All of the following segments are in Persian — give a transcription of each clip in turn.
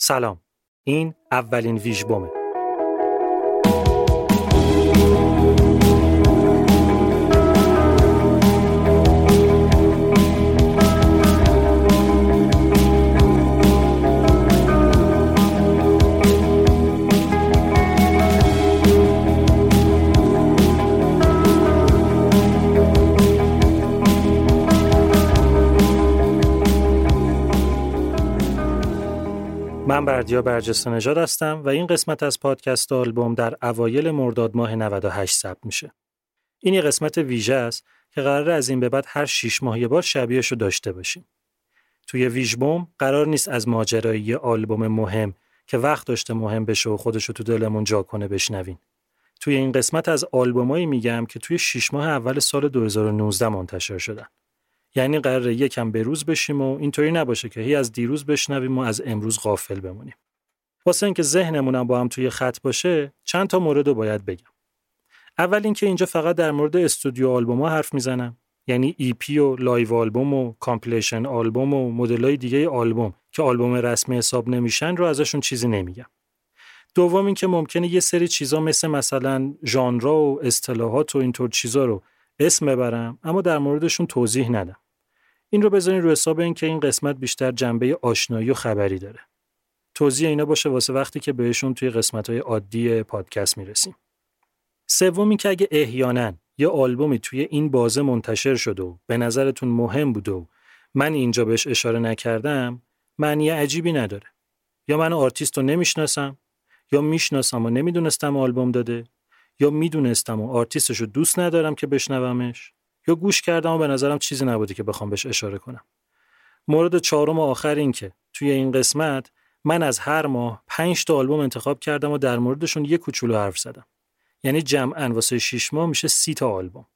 سلام. این اولین ویژبومه. من بردیا برجسته نژاد هستم و این قسمت از پادکست آلبوم در اوایل مرداد ماه 98 ثبت میشه. این یه قسمت ویژه است که قرار از این به بعد هر 6 ماه یه بار شبیهش رو داشته باشیم. توی ویژبوم قرار نیست از ماجرایی یه آلبوم مهم که وقت داشته مهم بشه و خودش رو تو دلمون جا کنه بشنوین. توی این قسمت از آلبومایی میگم که توی 6 ماه اول سال 2019 منتشر شدن. یعنی قراره یکم به روز بشیم و اینطوری نباشه که هی از دیروز بشنویم و از امروز غافل بمونیم. واسه اینکه ذهنمونم با هم توی خط باشه، چند تا مورد رو باید بگم. اول اینکه اینجا فقط در مورد studio album حرف می‌زنم. یعنی EP و live album و compilation album و مدلای دیگه آلبوم که آلبوم رسمی حساب نمیشن رو ازشون چیزی نمیگم. دوم اینکه ممکنه یه سری چیزا مثل مثلا ژانرا و اصطلاحات و اینطور چیزا رو اسم ببرم اما در موردشون توضیح ندم. این رو بذارین رو حساب اینکه این قسمت بیشتر جنبه آشنایی و خبری داره. توضیح اینا باشه واسه وقتی که بهشون توی قسمت های عادی پادکست می‌رسیم. سوم که اگه احیانا یه آلبومی توی این بازه منتشر شده و به نظرتون مهم بود و من اینجا بهش اشاره نکردم معنی عجیبی نداره. یا من آرتیست رو نمی‌شناسم یا می‌شناسم و نمی‌دونستم آلبوم داده یا می‌دونستم و آرتیستش رو دوست ندارم که بشنومش یا گوش کردم و به نظرم چیزی نبودی که بخوام بهش اشاره کنم. مورد چهارم و آخر این که توی این قسمت من از هر ماه 5 تا آلبوم انتخاب کردم و در موردشون یه کوچولو حرف زدم. یعنی جمعا واسه 6 ماه میشه 30 تا آلبوم.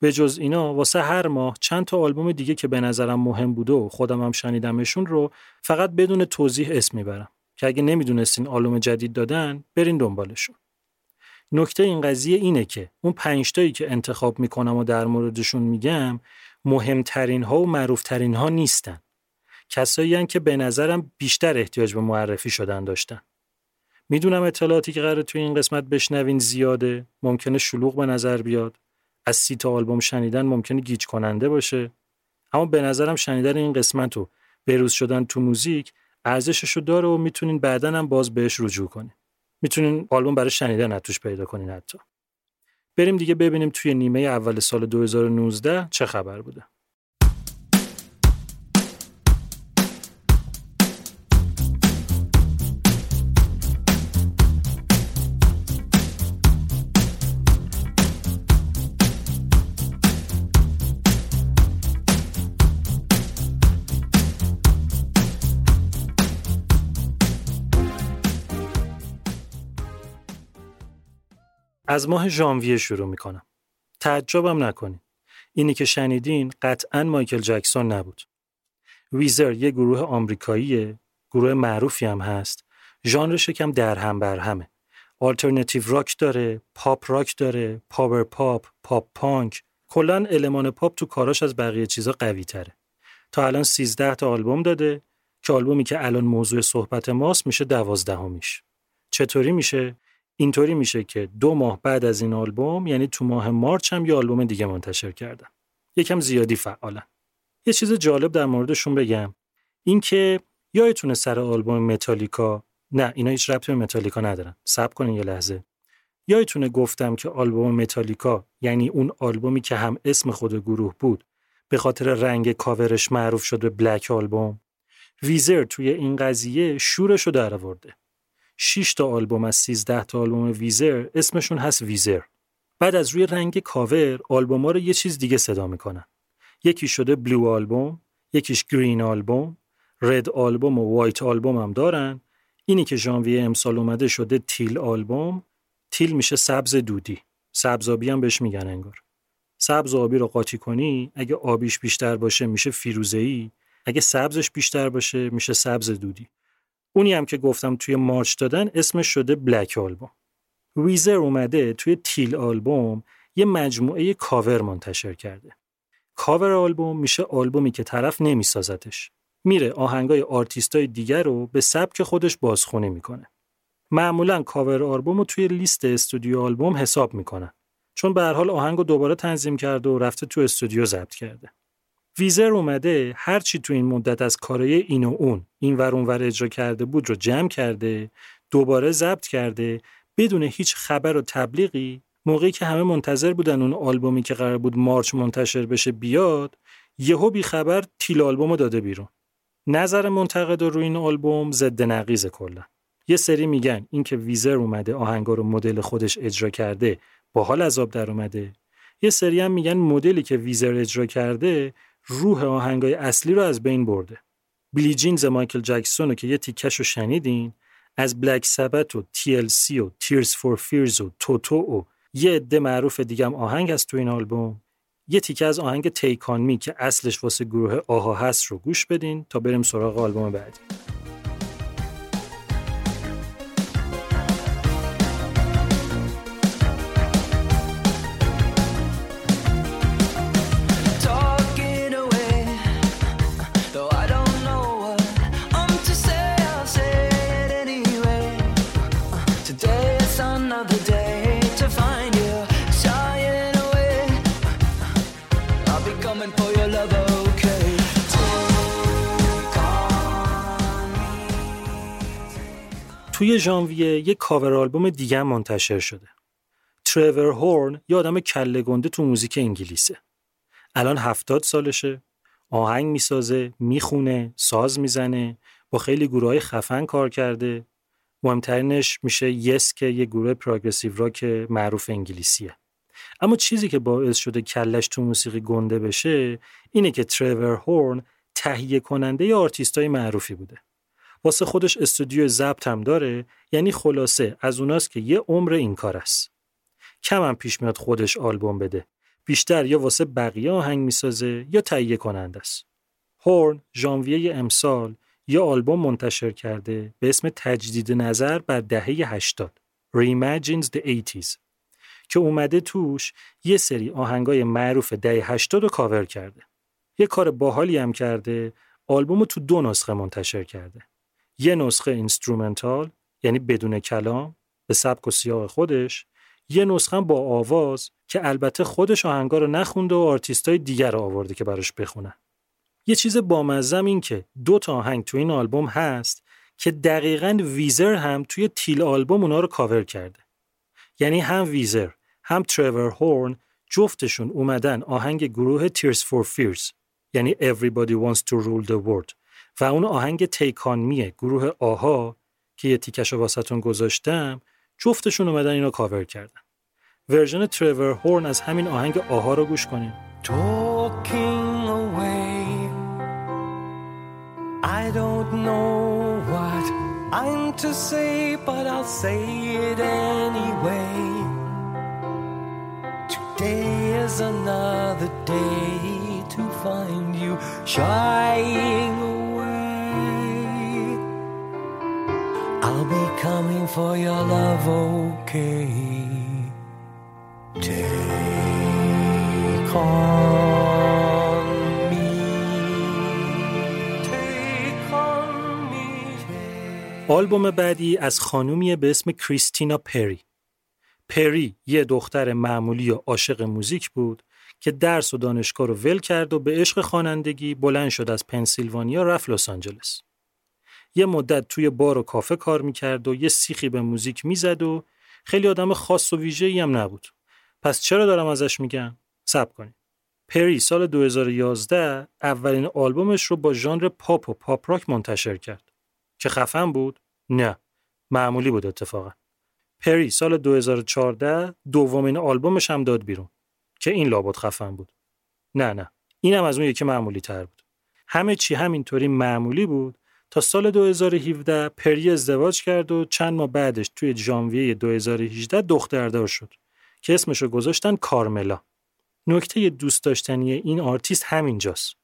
به جز اینا واسه هر ماه چند تا آلبوم دیگه که به نظرم مهم بوده و خودم هم شنیدمشون رو فقط بدون توضیح اسم می‌برم که اگه نمی‌دونستین آلبوم جدید دادن برین دنبالشون. نکته این قضیه اینه که اون پنج تایی که انتخاب می‌کنم و در موردشون میگم مهمترین ها و معروفترین ها نیستن. کسایی که به نظرم بیشتر احتیاج به معرفی شدن داشتن. می‌دونم اطلاعاتی که قرار توی این قسمت بشنوین زیاده، ممکنه شلوغ به نظر بیاد. از سی تا آلبوم شنیدن ممکنه گیج کننده باشه. اما به نظرم شنیدن این قسمت و بروز شدن تو موزیک ارزشش رو داره و می‌تونین بعدا هم باز بهش رجوع کنین. می‌تونین آلبوم برای شنیدن توش پیدا کنین حتی. بریم دیگه ببینیم توی نیمه اول سال 2019 چه خبر بوده. از ماه ژانویه شروع می‌کنم. تعجبم نکنین. اینی که شنیدین قطعا مایکل جکسون نبود. Weezer یه گروه آمریکاییه، گروه معروفی هم هست. ژانرش یکم در هم بر همه. alternative rock داره، pop rock داره، power pop، pop punk. کلا المان پاپ تو کاراش از بقیه چیزا قوی تره. تا الان 13 تا آلبوم داده که آلبومی که الان موضوع صحبت ماست میشه دوازدهمیش. چطوری میشه؟ اینطوری میشه که دو ماه بعد از این آلبوم یعنی تو ماه مارچ هم یه آلبوم دیگه منتشر کردن یکم زیادی فعالن یه چیز جالب در موردشون بگم. اینکه یادتونه سر آلبوم متالیکا نه اینا هیچ ربطی به متالیکا ندارن. صبر کنین یه لحظه. یادتونه گفتم که آلبوم متالیکا یعنی اون آلبومی که هم اسم خود گروه بود به خاطر رنگ کاورش معروف شد به بلک آلبوم Weezer توی این قضیه شورش رو در 6 تا آلبوم از 13 تا آلبوم Weezer اسمشون هست Weezer. بعد از روی رنگ کاور آلبوما رو یه چیز دیگه صدا می‌کنن. یکی شده Blue Album یکیش Green Album Red Album و White Album هم دارن. اینی که ژانویه امسال اومده شده Teal Album. teal میشه سبز دودی. سبز آبی هم بهش میگن انگار. سبز آبی رو قاطی کنی اگه آبیش بیشتر باشه میشه فیروزه‌ای. اگه سبزش بیشتر باشه میشه سبز دودی. اونی هم که گفتم توی March دادن اسمش شده Black Album. Weezer اومده توی Teal Album یه مجموعه کاور منتشر کرده. cover album میشه آلبومی که طرف نمیسازتش. میره آهنگای آرتیستای دیگر رو به سبک خودش بازخونی می‌کنه. معمولا cover album رو توی لیست studio album حساب می‌کنن. چون به هر حال آهنگ رو دوباره تنظیم کرده و رفته تو استودیو ضبط کرده. ویزر اومده هرچی تو این مدت از کارای این و اون این ور ور اجرا کرده بود رو جمع کرده دوباره ضبط کرده بدون هیچ خبر و تبلیغی موقعی که همه منتظر بودن اون آلبومی که قرار بود مارچ منتشر بشه بیاد یهو بی خبر تیل آلبوم داده بیرون. نظر منتقد روی این آلبوم ضد نقیز کلا. یه سری میگن اینکه ویزر اومده آهنگا رو مدل خودش اجرا کرده باحال عذاب در اومده. یه سری هم میگن مدلی که ویزر اجرا کرده روح آهنگای اصلی رو از بین برده. بیلی جینز مایکل جکسون رو که یه تیکش رو شنیدین از بلک سبت و TLC و تیرز فور فیرز و توتو و یه عده معروف دیگه هم آهنگ هست تو این آلبوم. یه تیکه از آهنگ تیکان می که اصلش واسه گروه آها هست رو گوش بدین تا بریم سراغ آلبوم بعدی. توی ژانویه یک کاور آلبوم دیگه منتشر شده. تریور هورن یه آدم کله گنده تو موزیک انگلیسه. الان هفتاد سالشه. آهنگ می‌سازه، می‌خونه، ساز می‌زنه، با خیلی گروه های خفن کار کرده. مهمترینش میشه یس که یه گروه پروگرسیو راک معروف انگلیسیه. اما چیزی که باعث شده کلش تو موسیقی گنده بشه اینه که تریور هورن تهیه کننده آرتیستای معروفی بوده. واسه خودش استودیو ضبط هم داره یعنی خلاصه از اوناست که یه عمر این کار است. کم هم پیش میاد خودش آلبوم بده. بیشتر یا واسه بقیه آهنگ می‌سازه یا تهیه کننده است. هورن ژانویه امسال یه آلبوم منتشر کرده به اسم تجدید نظر بر دهه 80 Reimagines the 80s که اومده توش یه سری آهنگای معروف دهه 80 رو کاور کرده. یه کار باحالی هم کرده آلبوم تو دو نسخه منتشر کرده. یه نسخه instrumental یعنی بدون کلام به سبک و سیاق خودش یه نسخه با آواز که البته خودش آهنگا رو نخونده و آرتیستای دیگر رو آورده که براش بخونن. یه چیز بامزم این که دو تا آهنگ تو این آلبوم هست که دقیقا Weezer هم توی Teal Album اونا رو کاور کرده. یعنی هم Weezer هم تریور هورن جفتشون اومدن آهنگ گروه Tears for Fears یعنی Everybody Wants to Rule the World و اون آهنگ Take On Me ی گروه A-ha که یه تیکش رو واسهتون گذاشتم جفتشون اومدن اینو کاور کردن. version تریور هورن از همین آهنگ A-ha رو گوش away. I don't know what I'm to say but I'll say it anyway. Today is another day to find you shying coming for your love, okay? Take on me, take on me. آلبوم بعدی از خانومیه به اسم کریستینا پری. پری یه دختر معمولی و عاشق موزیک بود که درس و دانشگاه رو ول کرد و به عشق خوانندگی بلند شد از پنسیلوانیا رفت لس آنجلس. یه مدت توی بار و کافه کار می‌کرد و یه سیخی به موزیک می‌زد و خیلی آدم خاص و ویژه‌ای هم نبود. پس چرا دارم ازش میگم؟ سب کنید. پری سال 2011 اولین آلبومش رو با ژانر پاپ و پاپ راک منتشر کرد. که خفن بود؟ نه. معمولی بود اتفاقا. پری سال 2014 دومین آلبومش هم داد بیرون که این لابد خفن بود. نه نه. اینم از اون یکی معمولی تر بود. همه چی همینطوری معمولی بود تا سال 2017 پری ازدواج کرد و چند ماه بعدش توی ژانویه 2018 دختردار شد که اسمش رو گذاشتن کارملا. نکته دوست داشتنی این آرتیست همینجاست.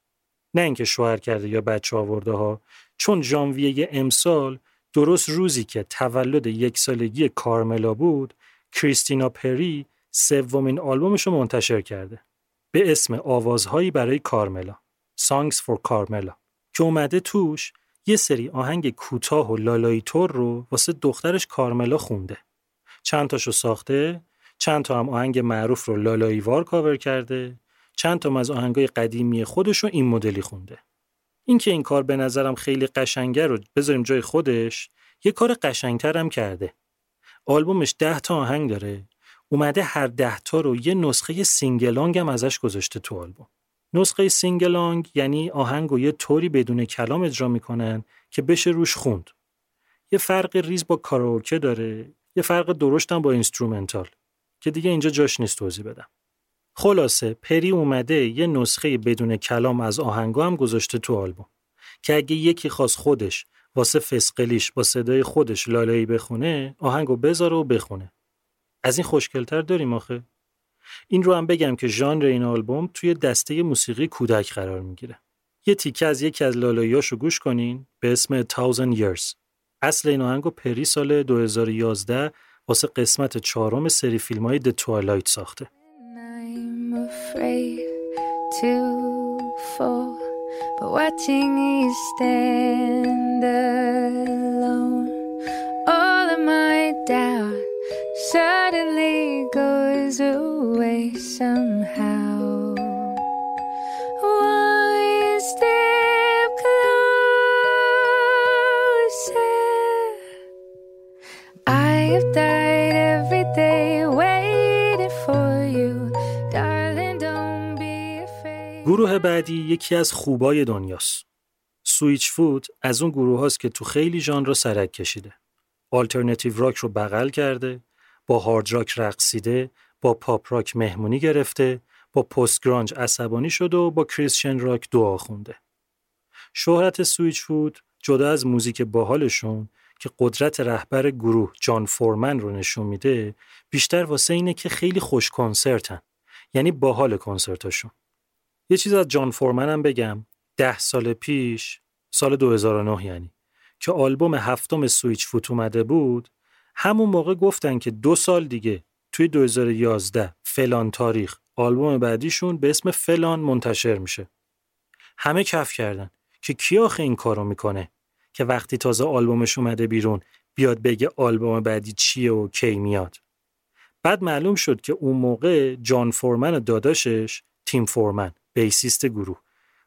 نه اینکه شوهر کرده یا بچه آورده ها چون ژانویه امسال درست روزی که تولد یک سالگی کارملا بود کریستینا پری سومین آلبومش رو منتشر کرده به اسم آوازهایی برای کارملا Songs for Carmella که اومده توش یه سری آهنگ کوتاه و لالایی‌طور رو واسه دخترش کارملا خونده. چند تاشو ساخته چند تا هم آهنگ معروف رو لالاییوار کاور کرده چند تا از آهنگای قدیمی خودش رو این مدلی خونده. اینکه این کار به نظرم خیلی قشنگه رو بذاریم جای خودش یه کار قشنگتر هم کرده. آلبومش ده تا آهنگ داره اومده هر ده تا رو یه نسخه sing-along هم ازش گذاشته تو آلبوم. نسخه sing-along یعنی آهنگ و یه طوری بدون کلام اجرا می‌کنن که بشه روش خوند. یه فرق ریز با کاراوکه داره یه فرق درشت هم با instrumental که دیگه اینجا جاش نیست توضیح بدم. خلاصه پری اومده یه نسخه بدون کلام از آهنگا هم گذاشته تو آلبوم که اگه یکی خواست خودش واسه فسقلیش با صدای خودش لالایی بخونه آهنگو بذاره و بخونه. از این خوشگلتر داریم آخه. این رو هم بگم که ژانر این آلبوم توی دسته موسیقی کودک قرار می‌گیره. یه تیکه از یکی از لالاییاشو گوش کنین به اسم Thousand Years. اصل این آهنگو پری سال 2011 واسه قسمت چهارم سری فیلم های The Twilight ساخته. Afraid suddenly goes away somehow. One step closer, I have died every day. گروه بعدی یکی از خوبای دنیاست. سویچ فود از اون گروه هاست که تو خیلی ژانر رو سرک کشیده. آلترنتیو راک رو بغل کرده، با hard rock رقصیده، با pop rock مهمونی گرفته، با post-grunge عصبانی شده و با Christian rock دعا خونده. شهرت Switchfoot جدا از music باحالشون که قدرت رهبر گروه جان فورمن رو نشون میده بیشتر واسه اینه که خیلی خوش کنسرتن. یعنی باحال کنسرتاشون. یه چیز از جان فورمن هم بگم. ده سال پیش سال 2009 یعنی که آلبوم هفتم سویچ فوت اومده بود همون موقع گفتن که دو سال دیگه توی 2011 فلان تاریخ آلبوم بعدیشون به اسم فلان منتشر میشه. همه کف کردن که کی آخه این کارو می‌کنه که وقتی تازه آلبومش اومده بیرون بیاد بگه آلبوم بعدی چیه و کی میاد. بعد معلوم شد که اون موقع جان فورمن و داداشش تیم فورمن بیسیست گروه.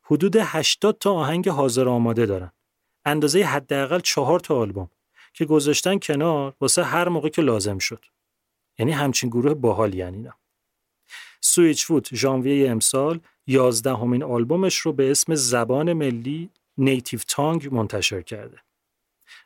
حدود 80 تا آهنگ حاضر آماده دارن. اندازه حداقل چهار تا آلبوم. که گذاشتن کنار واسه هر موقع که لازم شد. یعنی همچین گروه باحال یعنی نه. سویچ فوت ژانویه امسال 11 همین آلبومش رو به اسم زبان ملی نیتیو تانگ منتشر کرده.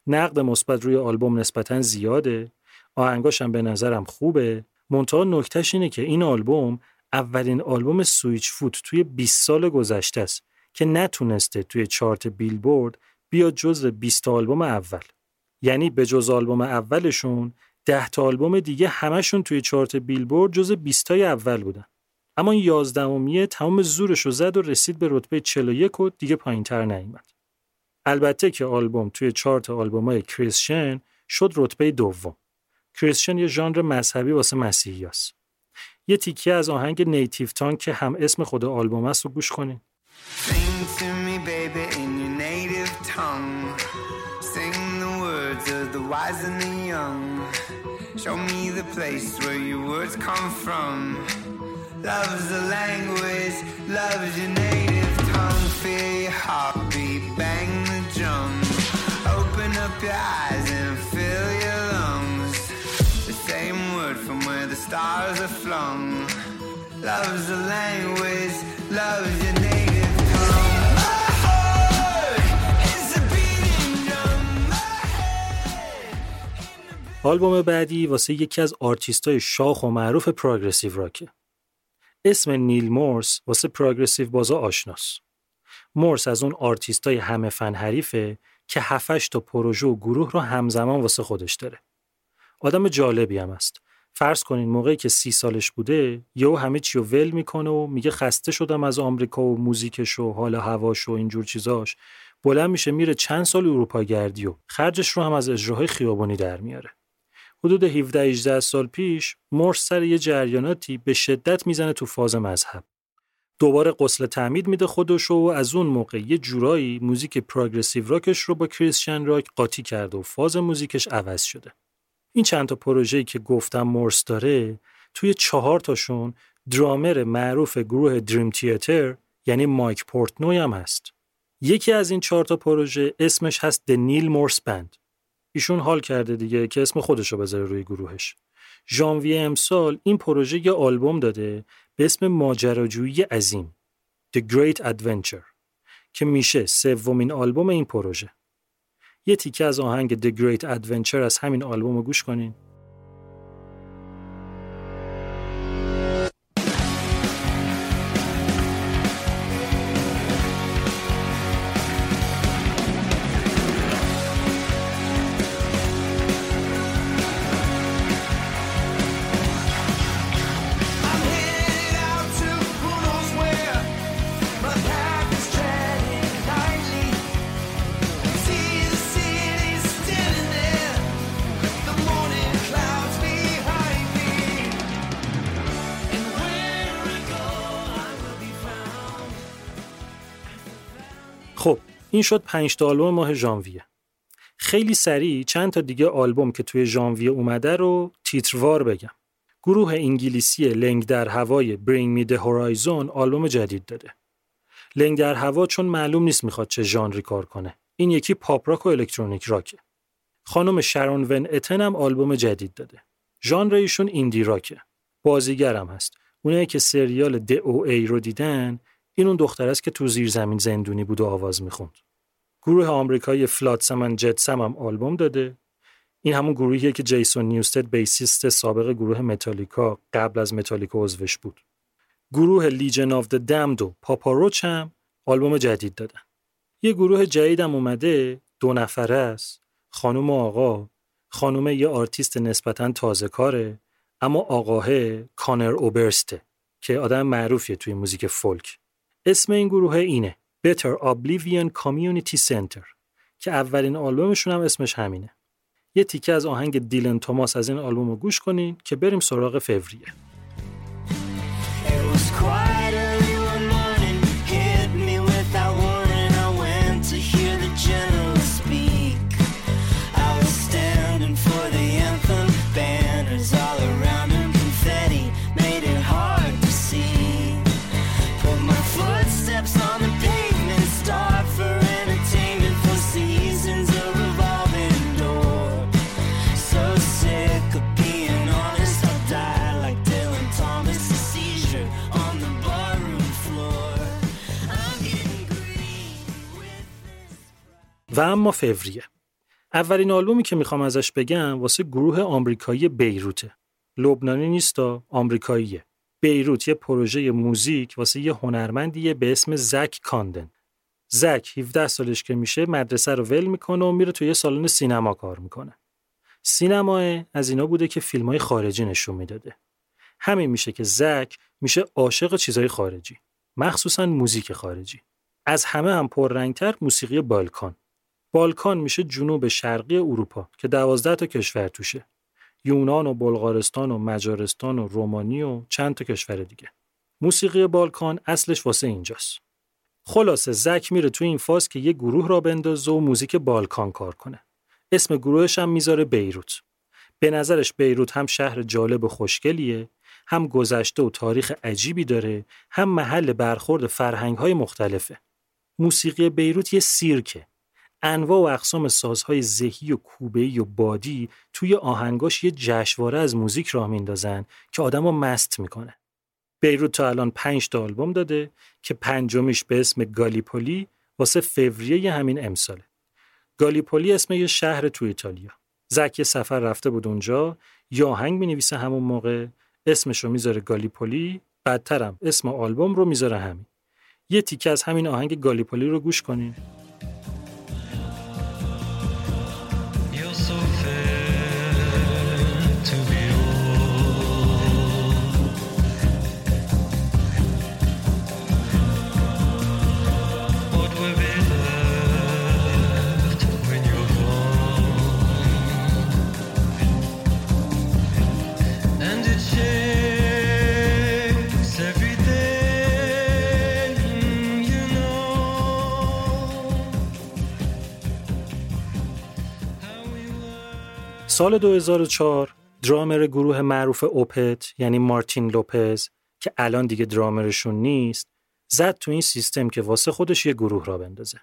نقد مثبت روی آلبوم نسبتا زیاده آهنگاش هم به نظرم خوبه. منتها نکتهش اینه که این آلبوم اولین آلبوم Switchfoot توی 20 سال گذشته است که نتونسته توی chart Billboard بیاد جزو 20 آلبوم اول. یعنی به جز آلبوم اولشون 10 تا آلبوم دیگه همشون توی chart Billboard جز 20 تای اول بودن. اما این 11 امیه تمام زورش رو زد و رسید به رتبه 41 و دیگه پایینتر نیومد. البته که آلبوم توی چارت آلبومای Christian شد رتبه دوم. کریسشن یه ژانر مذهبی واسه مسیحی است. یه تیکه از آهنگ نیتیو تان که هم اسم خود آلبوم است رو گوش کنین. Show me the place where your words come from. Love's the language, love's your native tongue. Feel your heartbeat, bang the drum. Open up your eyes and fill your lungs. The same word from where the stars are flung. Love's the language, love's your آلبوم بعدی واسه یکی از آرتیستای شاخ و معروف پروگرسیو راکه. اسم نیل مورس واسه پروگرسیو بازا آشناس. مورس از اون آرتیستای همه فن حریفه که هفتش تا پروژه و گروه رو همزمان واسه خودش داره. آدم جالبی هم است. فرض کنین موقعی که سی سالش بوده یهو همه چی رو ول می‌کنه و میگه خسته شدم از آمریکا و music ش و حال هواش و اینجور چیزاش بلند میشه میره چند سال اروپا گردی و خرجش رو هم از اجراهای خیابانی در میاره حدود 17 18 سال پیش مورس سر یه جریاناتی به شدت می‌زنه تو فاز مذهب دوباره قسل تعمید میده خودش و از اون موقع یه جورایی موزیک پروگرسیو راکش رو با کریستیان راک قاطی کرده و فاز موزیکش عوض شده این چند تا پروژه‌ای که گفتم مورس داره توی چهار تاشون درامر معروف گروه دریم تیاتر یعنی مایک پورتنوی هم هست. یکی از این چهار تا پروژه اسمش هست د نیل مورس بند. ایشون حال کرده دیگه که اسم خودش رو بذاره روی گروهش. ژانویه امسال این پروژه یه آلبوم داده به اسم ماجراجویی عظیم The Great Adventure که میشه سومین آلبوم این پروژه. یه تیکه از آهنگ The Great Adventure از همین آلبوم رو گوش کنین. این شد 5 تا آلبوم ماه ژانویه. خیلی سریع چند تا دیگه آلبوم که توی ژانویه اومده رو تیتروار بگم. گروه انگلیسی لنگ در هوای Bring Me The Horizon آلبوم جدید داده. لنگ در هوا چون معلوم نیست می‌خواد چه ژانری کار کنه. این یکی پاپ راک و الکترونیک راکه. خانم شرون ون اتن هم آلبوم جدید داده. ژانر ایشون ایندی راکه. بازیگرم هست. اونایی که سریال د او ای رو دیدن این اون دختر است که تو زیر زمین زندونی بود و آواز می‌خوند. گروه آمریکایی Flotsam and Jetsam هم آلبوم داده. این همون گروهیه که جیسون نیوستد بیسیست سابق گروه متالیکا قبل از متالیکا عضوش بود. گروه Legion of the Damned و Papa Roach هم آلبوم جدید دادن. یه گروه جدیدم اومده دو نفره است. خانم و آقا خانم یه آرتیست نسبتا تازه کاره اما آقاه کانر اوبرسته که آدم معروفیه توی موزیک فولک. اسم این گروه اینه Better Oblivion Community Center که اولین آلبومشون هم اسمش همینه. یه تیکه از آهنگ دیلن توماس از این آلبوم رو گوش کنین که بریم سراغ فوریه. It was و اما فوریه. اولین آلبومی که می‌خوام ازش بگم واسه گروه آمریکایی بیروته. لبنانی نیستا، آمریکاییه. بیروت یه پروژه موزیک واسه یه هنرمندیه به اسم زک کاندن. زک 17 سالش که میشه مدرسه رو ول می‌کنه و میره توی یه سالن سینما کار می‌کنه. سینما از اینا بوده که فیلم های خارجی نشون می‌داده. همین میشه که زک میشه عاشق چیزای خارجی. مخصوصا موزیک خارجی. از همه هم پررنگتر موسیقی بالکان. بالکان میشه جنوب شرقی اروپا که دوازده تا کشور توشه. یونان و بلغارستان و مجارستان و رومانی و چند تا کشور دیگه. موسیقی بالکان اصلش واسه اینجاست. خلاصه زک میره تو این فاز که یه گروه را بندازه و موزیک بالکان کار کنه. اسم گروهش هم می‌ذاره بیروت. به نظرش بیروت هم شهر جالب و خوشگلیه هم گذشته و تاریخ عجیبی داره هم محل برخورد فرهنگ های مختلفه. موسیقی بیروت یه سیرکه. انواع و اقسام سازهای ذهی و کوبه‌ای و بادی توی آهنگاش یه جشنواره از موزیک راه میندازن که آدمو مست می‌کنه. بیروت تا الان پنج تا آلبوم داده که پنجمیش به اسم گالیپولی واسه فوریه همین امساله. گالیپولی اسم یه شهر تو ایتالیا. زک یه سفر رفته بود اونجا یا آهنگ می‌نویسه همون موقع اسمش رو می‌ذاره گالیپولی بعدترم اسم آلبوم رو می‌ذاره همین. یه تیکه از همین آهنگ گالیپولی رو گوش کنین. سال 2004 درامر گروه معروف Opeth یعنی مارتین لوپز که الان دیگه درامرشون نیست زد تو این سیستم که واسه خودش یه گروه راه بندازه.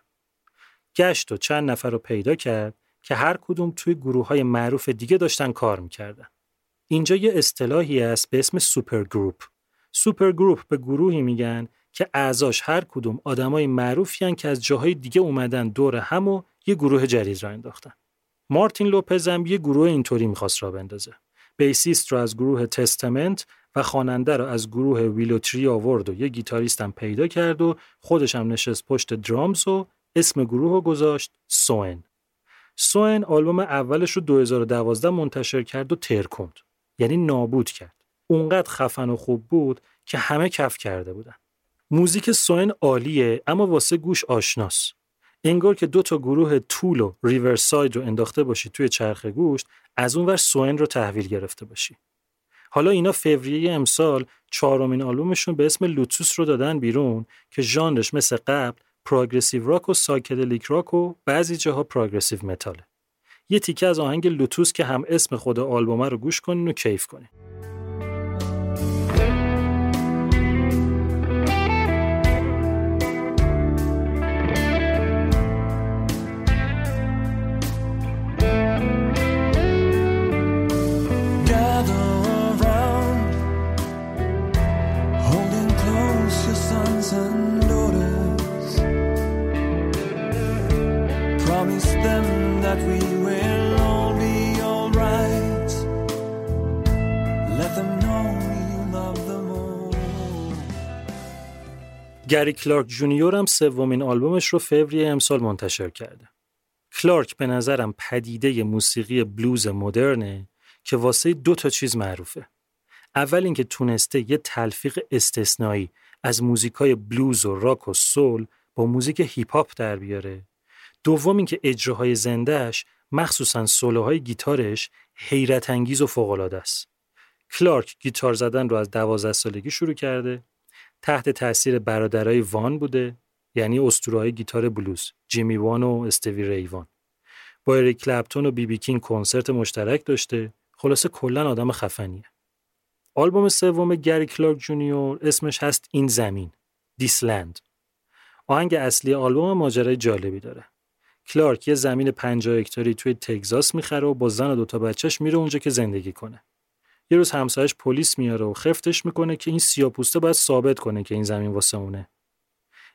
گشت و چند نفر رو پیدا کرد که هر کدوم توی گروه های معروف دیگه داشتن کار می‌کردن. اینجا یه اصطلاحی هست به اسم supergroup. supergroup به گروهی میگن که اعضاش هر کدوم آدمای معروفی که از جاهای دیگه اومدن دور هم و یه گروه جدید راه انداختن. مارتین لوپز هم یه گروه اینطوری می‌خواست راه بندازه. بیسیست رو از گروه Testament و خواننده رو از گروه Willowtree آورد و یه گیتاریست هم پیدا کرد و خودش هم نشست پشت درامز و اسم گروه رو گذاشت Soen. Soen آلبوم اولش رو 2012 منتشر کرد و ترکوند. یعنی نابود کرد. اونقدر خفن و خوب بود که همه کف کرده بودن. موزیک Soen عالیه اما واسه گوش آشناس. انگار که دو تا گروه Tool و Riverside رو انداخته باشی توی چرخ گوشت از اون ور Soen رو تحویل گرفته باشی. حالا اینا فوریه امسال چهارمین آلبومشون به اسم لوتوس رو دادن بیرون که ژانرش مثل قبل progressive rock و psychedelic rock و بعضی جاها progressive metal ه. یه تیکه از آهنگ لوتوس که هم اسم خود آلبومه رو گوش کنین و کیف کنین. گری کلارک جونیور هم سومین آلبومش رو فوریه امسال منتشر کرده. کلارک به نظرم پدیده موسیقی بلوز مدرنه که واسه دو تا چیز معروفه. اول اینکه تونسته یه تلفیق استثنایی از موزیکای بلوز و راک و soul با موزیک هیپ هاپ در بیاره. دوم اینکه اجراهای زندهش مخصوصا سولوهای گیتارش حیرت انگیز و فوق العاده است. کلارک گیتار زدن رو از 12 سالگی شروع کرده. تحت تاثیر برادرای وان بوده یعنی اسطوره‌های گیتار بلوز جیمی وان و استیوی ری وان. با اریک کلپتون و بی بی کینگ کنسرت مشترک داشته. خلاصه کلا آدم خفنیه. آلبوم سوم گری کلارک جونیور اسمش هست این زمین This Land آهنگ اصلی آلبوم ماجرای جالبی داره. کلارک یه زمین 50 هکتاری توی تگزاس می‌خره و با زن و دوتا بچهش میره اونجا که زندگی کنه. یه روز همسایش پلیس میاره و خفتش می‌کنه که این سیاپوسته باید ثابت کنه که این زمین واسه اونه.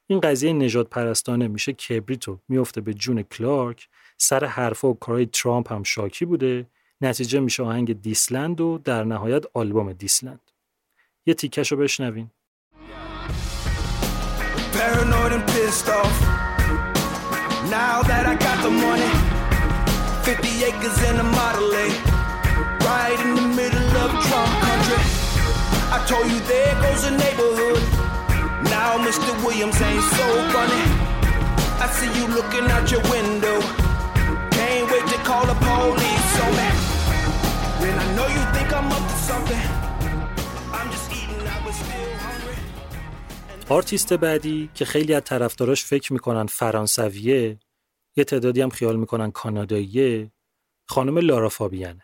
این قضیه نجات پرستانه میشه. کبریتو میفته به جون کلارک. سر حرفا و کارهای ترامپ هم شاکی بوده. نتیجه میشه آهنگ دیسلند و در نهایت آلبوم دیسلند. یه تیکش رو بشنوین Trump country. I told you there goes a neighborhood. Now Mr. Williams ain't so funny. I see you looking out your window. Can't wait to call the police on me. When I know you think I'm up to something. I'm just eating, I was still. آرتیست بعدی که خیلی از طرفداراش فکر می‌کنن فرانسویه یه تعدادی هم خیال می‌کنن کاناداییه خانم لارا فابیانه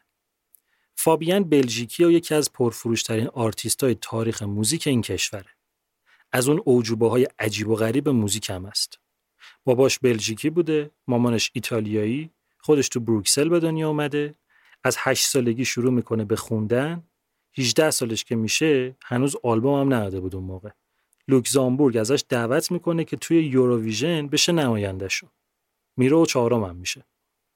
فابیان بلژیکی و یکی از پرفروشترین آرتیست های تاریخ موزیک این کشوره. از اون اعجوبه های عجیب و غریب موزیک هم است. باباش بلژیکی بوده، مامانش ایتالیایی، خودش تو بروکسل به دنیا اومده، از هشت سالگی شروع می‌کنه به خوندن، 18 سالش که میشه هنوز آلبوم هم نداده بود اون موقع. لوکزامبورگ ازش دعوت می‌کنه که توی یوروویژن بشه نمایندهشون. میره و چهارم هم میشه.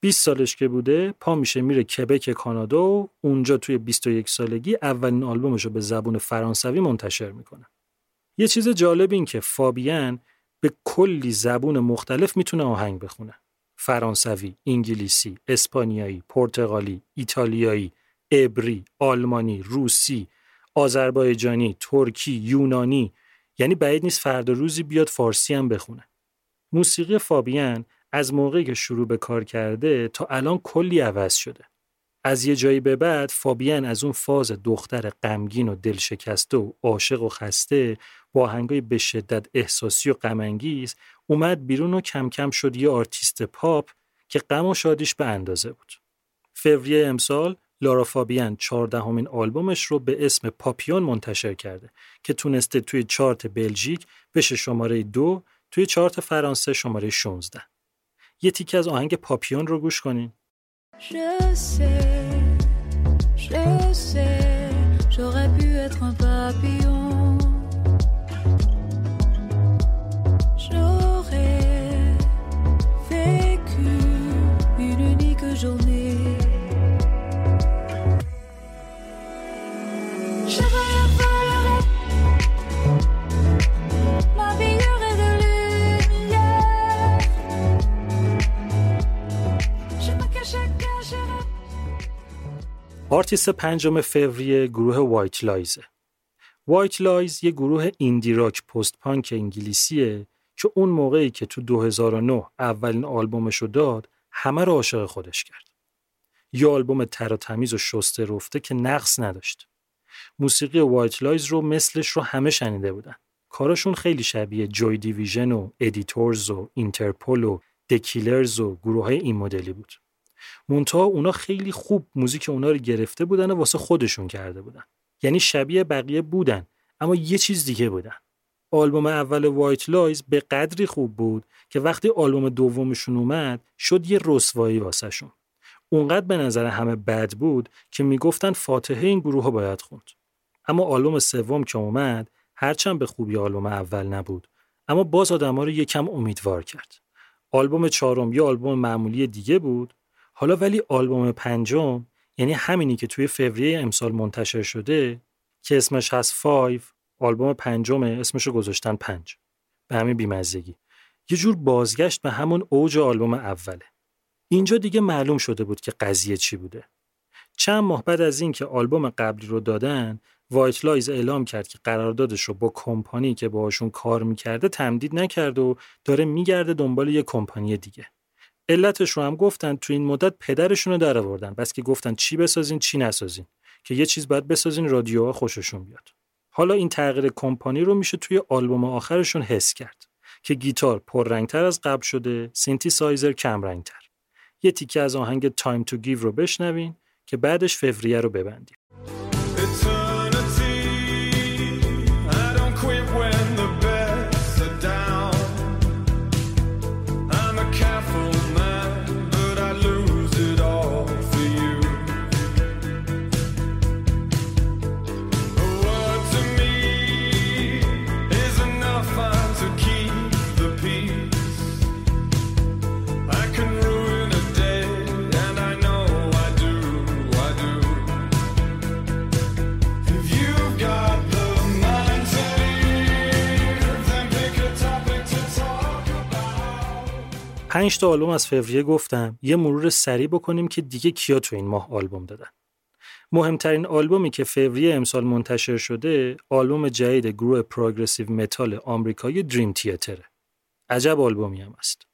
20 سالش که بوده پا میشه میره کبک کانادا و اونجا توی 21 سالگی اولین آلبومش رو به زبون فرانسوی منتشر می‌کنه. یه چیز جالب این که فابیان به کلی زبون مختلف می‌تونه آهنگ بخونه. فرانسوی، انگلیسی، اسپانیایی، پرتغالی، ایتالیایی، عبری، آلمانی، روسی، آذربایجانی، ترکی، یونانی یعنی بعید نیست فردا روزی بیاد فارسی هم بخونه. موسیقی فابیان از موقعی که شروع به کار کرده تا الان کلی عوض شده. از یه جایی به بعد فابیان از اون فاز دختر غمگین و دلشکسته و عاشق و خسته با آهنگای به شدت احساسی و غمانگیز اومد بیرون و کم کم شد یه آرتیست پاپ که غم و شادیش به اندازه بود. فوریه امسال لارا فابیان چهاردهمین آلبومش رو به اسم Papillon منتشر کرده که تونسته توی چارت بلژیک بشه شماره دو توی چارت فرانسه شماره 16 یه تیکه از آهنگ پاپیون رو گوش کنین. Je sais, je sais, آرتیست پنجم فوریه گروه White Lies ه. White Lies یه گروه indie rock post punk انگلیسیه که اون موقعی که تو 2009 اولین آلبومش رو داد همه رو عاشق خودش کرد. یه آلبوم تر و تمیز و شسته رفته که نقص نداشت. موسیقی White Lies رو مثلش رو همه شنیده بودن. کاراشون خیلی شبیه Joy Division و Editors و Interpol و The Killers و گروه های این مدلی بود. منتها اونا خیلی خوب موزیک اونا رو گرفته بودن و واسه خودشون کرده بودن. یعنی شبیه بقیه بودن اما یه چیز دیگه بودن. آلبوم اول White Lies به قدری خوب بود که وقتی آلبوم دومشون اومد شد یه رسوایی واسهشون. اونقدر به نظر همه بد بود که می‌گفتن فاتحه این گروه باید خوند. اما آلبوم سوم که اومد هرچند به خوبی آلبوم اول نبود اما باز آدما رو یکم امیدوار کرد. آلبوم چهارم یه آلبوم معمولی دیگه بود حالا ولی آلبوم پنجم یعنی همینی که توی فوریه امسال منتشر شده که اسمش هست Five آلبوم پنجمه اسمشو گذاشتن پنج. به همین بیمزگی. یه جور بازگشت به همون اوج آلبوم اوله. اینجا دیگه معلوم شده بود که قضیه چی بوده. چند ماه بعد از اینکه آلبوم قبلی رو دادن White Lies اعلام کرد که قراردادش رو با کمپانی که باهاشون کار می‌کرده تمدید نکرد و داره میگرده دنبال یه کمپانی دیگه. علتش رو هم گفتن تو این مدت پدرشون رو در آوردن. بس که گفتن چی بسازین چی نسازین. که یه چیز باید بسازین رادیوها خوششون بیاد. حالا این تغییر کمپانی رو میشه توی آلبوم آخرشون حس کرد. که گیتار پررنگتر از قبل شده سینتی سایزر کم رنگتر یه تیکه از آهنگ Time to Give رو بشنوین که بعدش فوریه رو ببندیم. پنج تا آلبوم از فوریه گفتم یه مرور سریع بکنیم که دیگه کیا تو این ماه آلبوم دادن. مهمترین آلبومی که فوریه امسال منتشر شده آلبوم جدید گروه progressive metal آمریکایی دریم تیاتره. عجب آلبومی هم هست.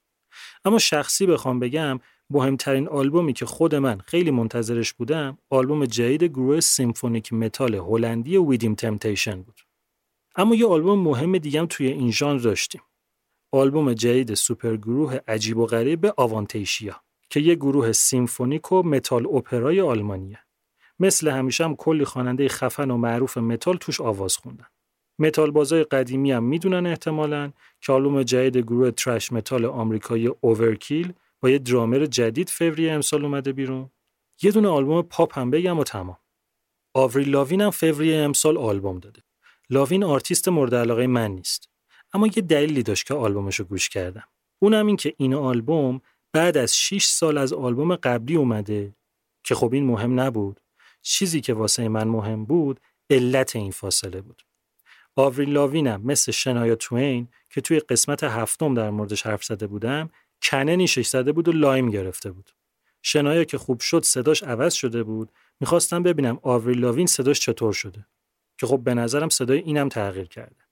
اما شخصی بخوام بگم مهمترین آلبومی که خود من خیلی منتظرش بودم آلبوم جدید گروه symphonic metal هلندی ویدین تمپتیشن بود. اما یه آلبوم مهم دیگه توی این ژانر داشتیم. آلبوم جدید سوپرگروه عجیب و غریب آوانتیجیا که یه گروه symphonic و metal opera ی آلمانیه. مثل همیشه هم کلی خواننده خفن و معروف متال توش آواز خوندن. متال بازای قدیمی هم می‌دونن احتمالاً که آلبوم جدید گروه thrash metal آمریکایی اوورکیل با یه درامر جدید فوریه امسال اومده بیرون. یه دونه آلبوم پاپ هم بگم و تمام. آوری لاوین هم فوریه امسال آلبوم داده. لاوین آرتیست مورد علاقه من نیست. اما یه دلیلی داشت که آلبومش رو گوش کردم. اونم این که این آلبوم بعد از 6 سال از آلبوم قبلی اومده که خب این مهم نبود. چیزی که واسه من مهم بود علت این فاصله بود. آوری لاوینم مثل شنایا تواین که توی قسمت هفتم در موردش حرف زده بودم کنه نیشش زده بود و Lyme گرفته بود. شنایا که خوب شد صداش عوض شده بود می‌خواستم ببینم آوری لاوین صداش چطور شده که خب به نظرم صدای اینم تغییر کرده.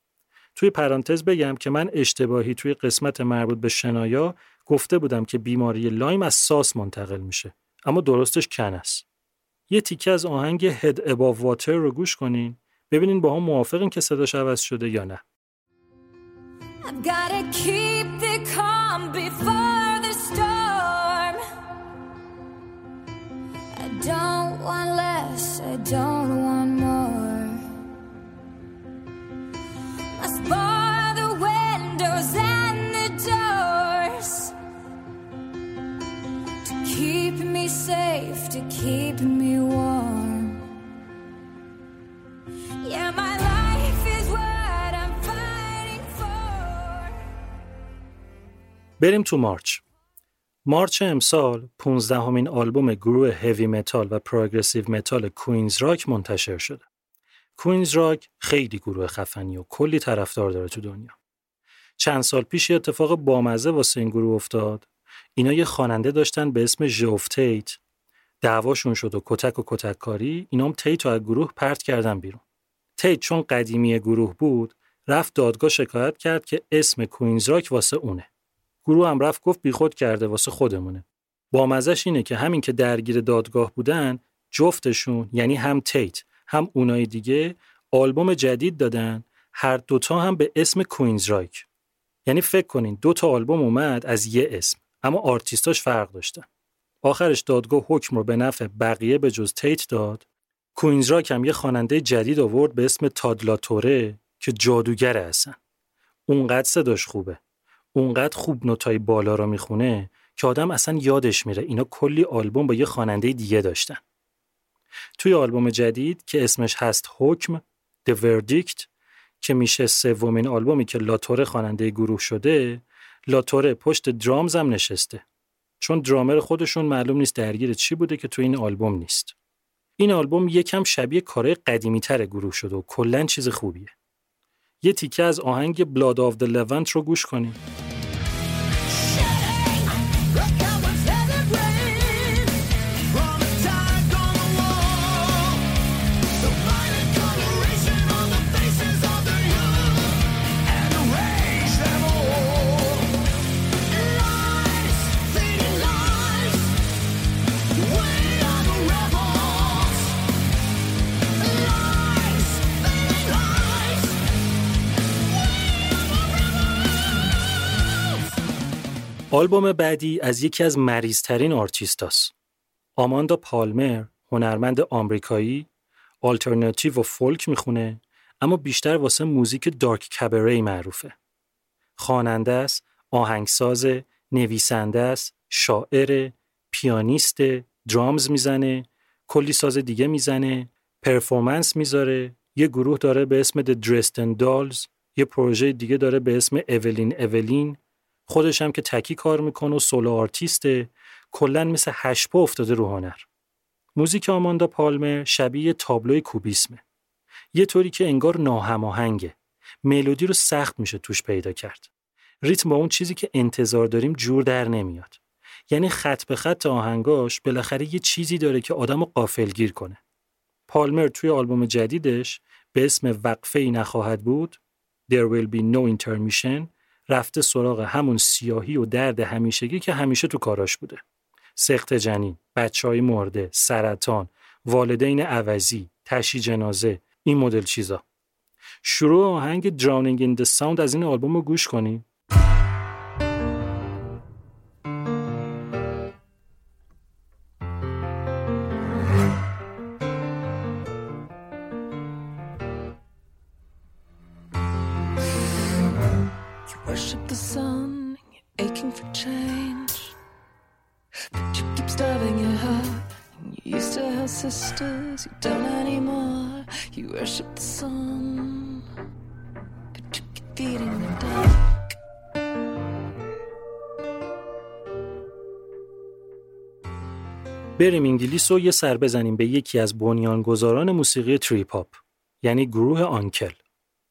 توی پرانتز بگم که من اشتباهی توی قسمت مربوط به شنایا گفته بودم که بیماری لایم از ساس منتقل میشه اما درستش کن است. یه تیکه از آهنگ هد اباو واتر رو گوش کنین ببینین با هم موافقین که صداش عوض شده یا نه. I don't want more. Safe, to keep me warm. Yeah, my life is what I'm fighting for. بریم تو مارچ. March امسال 15 امین آلبوم گروه heavy metal و progressive metal کوینز رایک منتشر شده. کوینز رایک خیلی گروه خفنی و کلی طرفدار داره تو دنیا. چند سال پیش یه اتفاق بامزه واسه این گروه افتاد. اینا یه خواننده داشتن به اسم جف تیت. دعواشون شد و کتک و کتک کاری اینام تیت رو از گروه پرت کردن بیرون. تیت چون قدیمی گروه بود رفت دادگاه شکایت کرد که اسم کوینز رایک واسه اونه. گروه هم رفت گفت بیخود کرده واسه خودمونه. بامزش اینه که همین که درگیر دادگاه بودن جفتشون یعنی هم تیت هم اونای دیگه آلبوم جدید دادن هر دوتا هم به اسم کوینز رایک یعنی فکر کنین دو تا آلبوم اومد از یه اسم اما آرتیستاش فرق داشتن آخرش دادگاه حکم رو به نفع بقیه به جز تیت داد. کوینز رایک هم یه خواننده جدید آورد به اسم تاد لا توره که جادوگره اصلاً اونقدر صداش خوبه. اونقدر خوب نوتای بالا رو می‌خونه که آدم اصلا یادش میره اینا کلی آلبوم با یه خواننده دیگه داشتن. توی آلبوم جدید که اسمش هست حکم The Verdict که میشه سومین آلبومی که لاتوره خواننده گروه شده لاتوره پشت درامز هم نشسته. چون درامر خودشون معلوم نیست درگیر چی بوده که توی این آلبوم نیست. این آلبوم یکم شبیه کارهای قدیمی تر گروه شده و کلا چیز خوبیه. یه تیکه از آهنگ بلاد آف the Levant رو گوش کنیم. آلبوم بعدی از یکی از مریضترین آرتیستاست. آماندا پالمر هنرمند آمریکایی آلترناتیو و فولک می‌خونه اما بیشتر واسه موزیک dark cabaret معروفه. خواننده است، آهنگساز، نویسنده است، شاعر، پیانیست، drums می‌زنه، کلی ساز دیگه می‌زنه، performance می‌ذاره، یه گروه داره به اسم The Dresden Dolls، یه پروژه دیگه داره به اسم اولین اولین خودش هم که تکی کار می‌کنه و سولو آرتیسته کلا مثل هشپا افتاده رو هنر. موزیک آماندا پالمر شبیه تابلوی کوبیسمه. یه طوری که انگار ناهماهنگه. ملودی رو سخت میشه توش پیدا کرد. ریتم با اون چیزی که انتظار داریم جور در نمیاد. یعنی خط به خط آهنگاش بالاخره یه چیزی داره که آدم رو قافلگیر کنه. پالمر توی آلبوم جدیدش به اسم وقفه ای نخواهد بود There will be no intermission رفته سراغ همون سیاهی و درد همیشگی که همیشه تو کاراش بوده. سخت جنین، بچه های مرده، سرطان، والدین عوضی، تشی جنازه، این مدل چیزا. شروع آهنگ Drowning in the Sound از این آلبوم رو گوش کنیم. And you used to have sisters, you don't anymore. You worship the sun, but you keep feeding the dark. بریم انگلیس و یه سر بزنیم به یکی از بنیانگذاران موسیقی trip hop یعنی گروه آنکل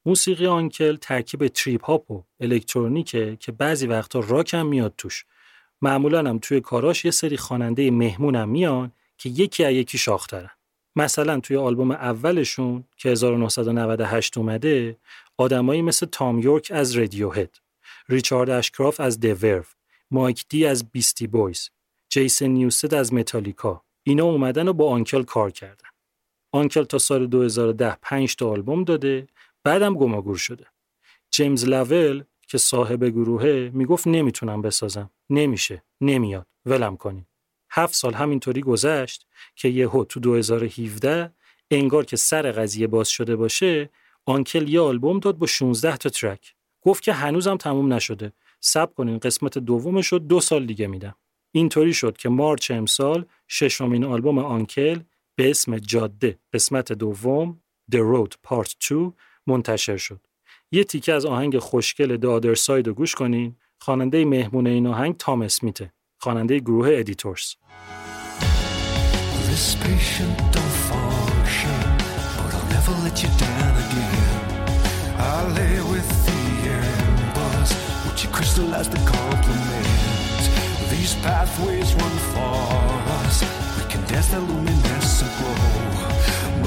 موسیقی آنکل ترکیب trip hop و electronic ه که بعضی وقتا راک هم میاد توش معمولا هم توی کاراش یه سری خواننده مهمونم میان که یکی از یکی شاخترن. مثلا توی آلبوم اولشون که 1998 اومده آدمایی مثل تام یورک از رادیوهد ریچارد اشکراف از دیورف مایک دی از بیستی بویز جیسن نیوست از متالیکا. اینا اومدن و با آنکل کار کردن. آنکل تا سال 2010 5 تا آلبوم داده بعدم گماگور شده. جیمز لاول که صاحب گروهه می‌گفت نمی‌تونم بسازم. نمیشه. نمیاد. ولم کنیم هفت سال همینطوری گذشت که یهو تو 2017 انگار که سر قضیه باز شده باشه آنکل یه آلبوم داد با 16 تا ترک. گفت که هنوزم تموم نشده. سب کنین قسمت دومش رو دو سال دیگه میدم. اینطوری شد که مارچ امسال ششمین آلبوم آنکل به اسم جاده قسمت دوم The Road Part 2 منتشر شد. یه تیکه از آهنگ خوشگل The Other Side رو گوش کنین. خواننده مهمون این آهنگ تام اسمیته. خواننده گروه ادیتورز. These pathways run for us, we can dance the luminescent glow.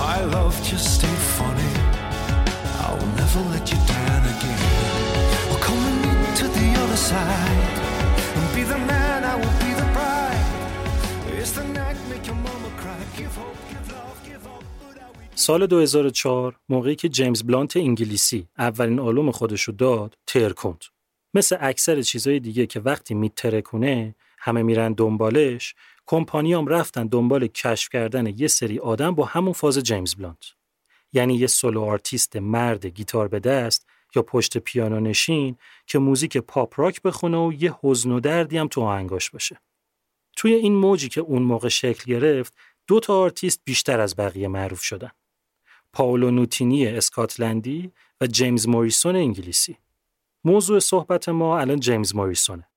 My love just ain't funny, I will never let you down again. Well, come with me to the other side, and be the man, I will be the bride. It's the night, make your mama cry. Give hope, give love, give will سال 2004 موقعی که جیمز بلانت انگلیسی اولین آلبوم خودشو داد ترکوند. مثل اکثر چیزای دیگه که وقتی میترکونه همه میرن دنبالش کمپانیام رفتن دنبال کشف کردن یه سری آدم با همون فاز جیمز بلانت یعنی یه solo artist مرد گیتار به دست یا پشت پیانو نشین که موزیک پاپ راک بخونه و یه حزن و دردی هم تو آهنگاش باشه توی این موجی که اون موقع شکل گرفت دو تا آرتیست بیشتر از بقیه معروف شدن پاولو نوتینی اسکاتلندی و جیمز موریسون انگلیسی موضوع صحبت ما الان جیمز موریسونه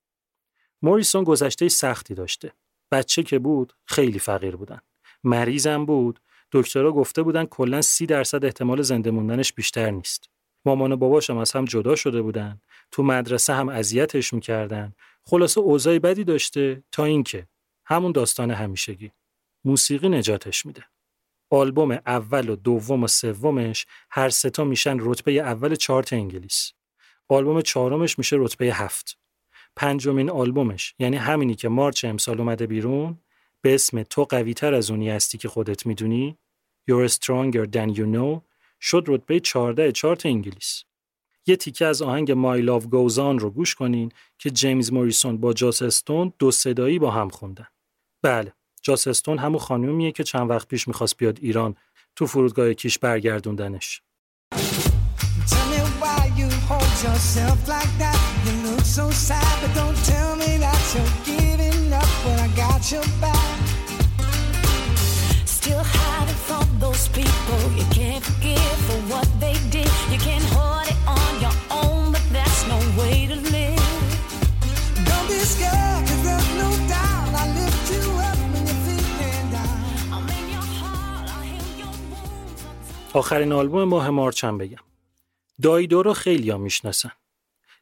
موریسون گذشته سختی داشته. بچه که بود خیلی فقیر بودن. مریضم بود. دکترها گفته بودن کلا سی درصد احتمال زنده موندنش بیشتر نیست. مامان و باباشم از هم جدا شده بودن. تو مدرسه هم اذیتش می‌کردن. خلاصه اوضاع بدی داشته تا اینکه همون داستان همیشگی. موسیقی نجاتش میده. آلبوم اول و دوم و سومش هر ستا میشن رتبه اول چارت انگلیس. آلبوم چهارمش میشه رتبه هفت. پنجمین آلبومش یعنی همینی که مارچ امسال اومده بیرون به اسم تو قوی تر از اونی هستی که خودت می‌دونی You're stronger than you know شد رتبه 14 چارت انگلیس. یه تیکه از آهنگ My Love Goes On رو گوش کنین که جیمز موریسون با جاس استون دو صدایی با هم خوندن. بله، جاس استون همون خانومیه که چند وقت پیش می‌خواست بیاد ایران تو فرودگاه کیش برگردوندنش. Tell me those people you can't forgive for what they did. You can hold it on your own, but that's no way to live. Don't be scared, cause there's no doubt I lift you up when you're feeling down. I'm in your heart, I heal your wounds. آخرین آلبوم ماه مارچ هم بگم. دایدو رو خیلی ها می‌شناسن.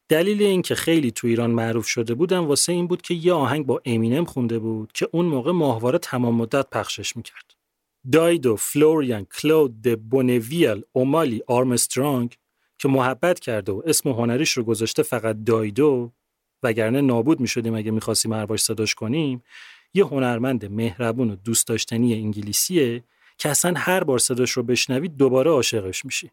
دلیل این که خیلی تو ایران معروف شده بودن واسه این بود که یه آهنگ با امینم خونده بود که اون موقع ماهواره تمام مدت پخشش می‌کرد. دایدو، فلوریان، کلود، د بونویل، اومالی، آرمسترانگ که محبت کرده و اسم هنریش رو گذاشته فقط دایدو وگرنه نابود می‌شدیم اگه می‌خواستیم هر صداش کنیم یه هنرمند مهربون و دوست داشتنی انگلیسیه که اصلا هر بار صداش رو بشنوید دوباره عاشقش میشی.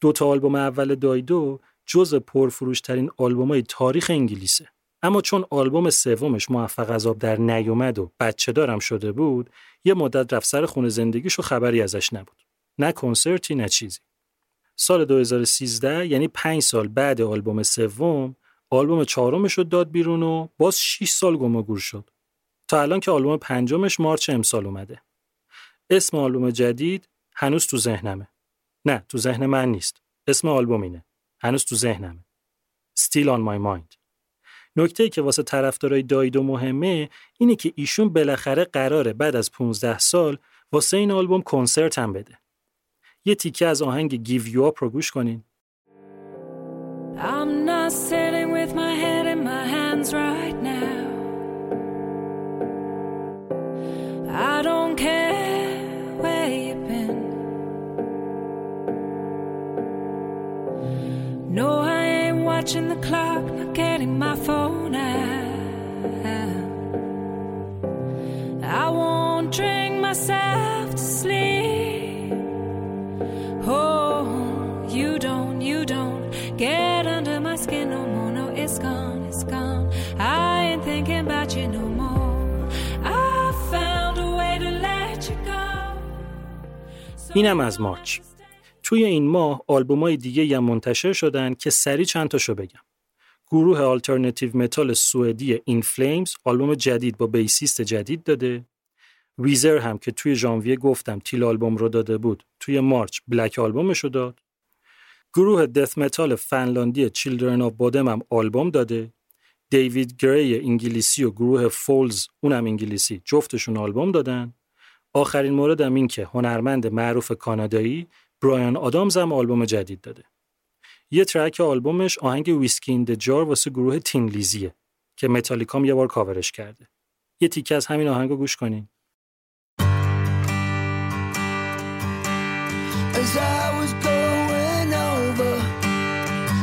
دو تا آلبوم اول دایدو جز پرفروشترین آلبومای تاریخ انگلیسه. اما چون آلبوم سومش موفق از آب در نیومد و بچه دارم شده بود، یه مدت رفت سر خونه زندگیش و خبری ازش نبود. نه کنسرتی نه چیزی. سال 2013 یعنی پنج سال بعد آلبوم سوم، آلبوم چهارمش رو داد بیرون و باز 6 سال گم و گور شد. تا الان که آلبوم پنجمش مارچ امسال اومده. اسم آلبوم جدید هنوز تو ذهنمه. نه تو ذهن من نیست. اسم آلبوم اینه. هنوز تو ذهنمه. Still on my mind. نکته که واسه طرفدارای دایدو مهمه اینه که ایشون بالاخره قراره بعد از 15 سال واسه این آلبوم کنسرت هم بده. یه تیکه از آهنگ Give You Up رو گوش کنین. I'm not sitting with my head in my hands right now. I don't care where you've been. No, I ain't watching the clock, getting my phone out. I won't drink myself to sleep. Oh, you don't, you don't get under my skin no more. No, it's gone, it's gone. I ain't thinking about you no more. I found a way to let you go. اینم از. توی این ماه آلبومای دیگه هم منتشر شدن که سری چند تاشو بگم. گروه alternative metal سوئدی این فلیمز آلبوم جدید با bassist جدید داده. ویزر هم که توی ژانویه گفتم Teal Album رو داده بود. توی March Black Album ش رو داد. گروه death metal فنلاندی چیلدرن آف بادم هم آلبوم داده. دیوید گری انگلیسی و گروه فولز اونم انگلیسی جفتشون آلبوم دادن. آخرین مورد هم این که هنرمند معروف کانادایی برایان آدامز هم آلبوم جدید داده. یه track آلبومش آهنگ Whiskey in the Jar واسه گروه تین لیزیه که متالیکام یه بار کاورش کرده. یه تیکه از همین آهنگو گوش کنین. as I was going over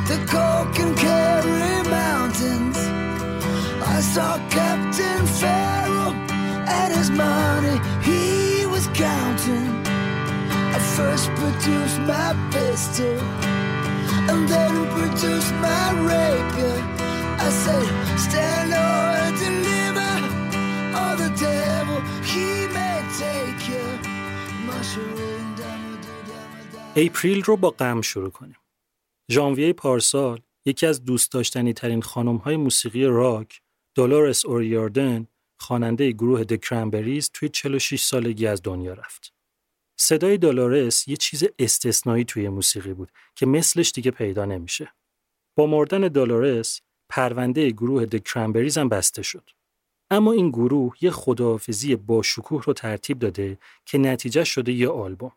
the Cork and Kerry Mountains. I saw Captain Farrell and his money he was counting. I first produced my pistol اپریل رو با غم شروع کنیم. ژانویه پارسال یکی از دوست داشتنی ترین خانم های موسیقی راک دولورس اوریاردن خواننده گروه د کرنبریز توی 46 سالگی از دنیا رفت. صدای دولورس یه چیز استثنایی توی موسیقی بود که مثلش دیگه پیدا نمیشه. با مردن دولورس پرونده گروه د کرنبریز هم بسته شد. اما این گروه یه خداحافظی با شکوه رو ترتیب داده که نتیجه شده یه آلبوم.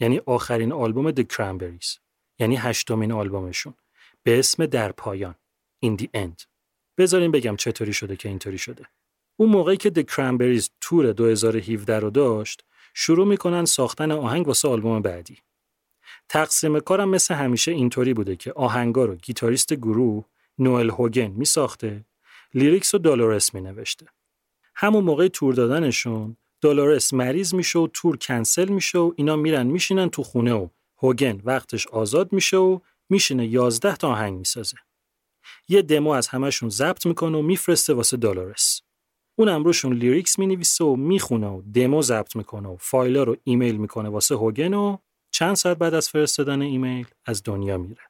یعنی آخرین آلبوم د کرنبریز. یعنی هشتمین آلبومشون به اسم در پایان In the End. بذارین بگم چطوری شده که اینطوری شده. اون موقعی که د کرنبریز tour 2017 رو داشت شروع می‌کنن ساختن آهنگ واسه آلبوم بعدی. تقسیم کارم مثل همیشه اینطوری بوده که آهنگا رو گیتاریست گروه نوئل هوگن می ساخته lyrics رو دالورس می نوشته. همون موقع tour دادنشون دالورس مریض میشه و tour cancel میشه و اینا میرن میشینن تو خونه و هوگن وقتش آزاد میشه و میشینه 11 تا آهنگ می‌سازه. یه دمو از همشون ضبط می‌کنه و میفرسته واسه دالورس. اونم روشون lyrics می‌نویسه و می‌خونه و دمو ضبط می‌کنه و فایلا رو ایمیل می‌کنه واسه هوگن و چند ساعت بعد از فرستادن ایمیل از دنیا میره.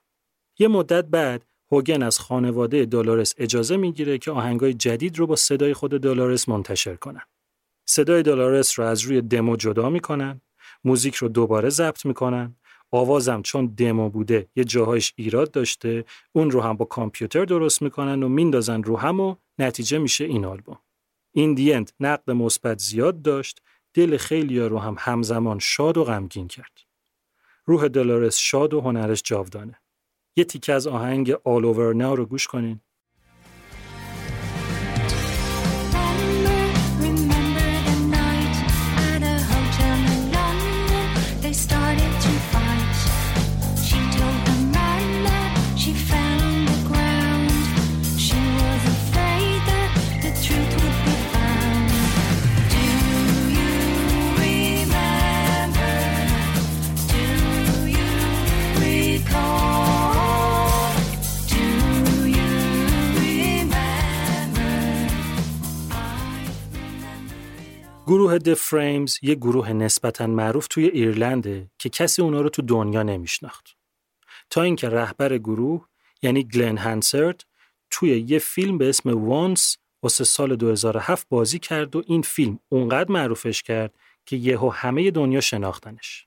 یه مدت بعد هوگن از خانواده دولارس اجازه می‌گیره که آهنگای جدید رو با صدای خود دولارس منتشر کنن. صدای دولارس رو از روی دمو جدا می‌کنن، موزیک رو دوباره ضبط می‌کنن، آوازم چون دمو بوده یه جاهایش ایراد داشته، اون رو هم با کامپیوتر درست می‌کنن و میندازن رو هم و نتیجه میشه این آلبوم. این دیند نقد مثبت زیاد داشت، دل خیلی رو هم همزمان شاد و غمگین کرد. روح دلارس شاد و هنرش جاودانه. یه تیکه از آهنگ All Over Now رو گوش کنین. گروه د فریمز یه گروه نسبتا معروف توی ایرلنده که کسی اونا رو تو دنیا نمیشناخت. تا اینکه رهبر گروه یعنی گلن هنسرت توی یه فیلم به اسم وانس واسه سال 2007 بازی کرد و این فیلم اونقدر معروفش کرد که یهو همه دنیا شناختنش.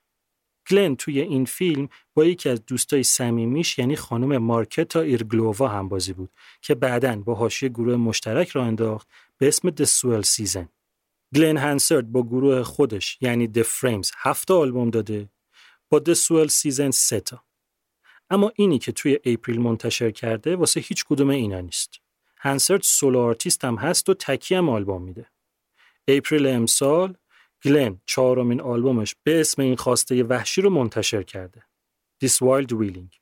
گلن توی این فیلم با یکی از دوستای صمیمیش یعنی خانم مارکتا ایرگلووا هم بازی بود که بعداً با حاشیه گروه مشترک را انداخت به اسم Swell Season. گلن هنسرد با گروه خودش یعنی The Frames هفت آلبوم داده با The Swell Season سه. اما اینی که توی April منتشر کرده واسه هیچ کدوم اینا نیست. هنسرد solo artist هم هست و تکی هم آلبوم میده. April امسال گلن چهارمین آلبومش به اسم این خواسته وحشی رو منتشر کرده. This Wild Willing.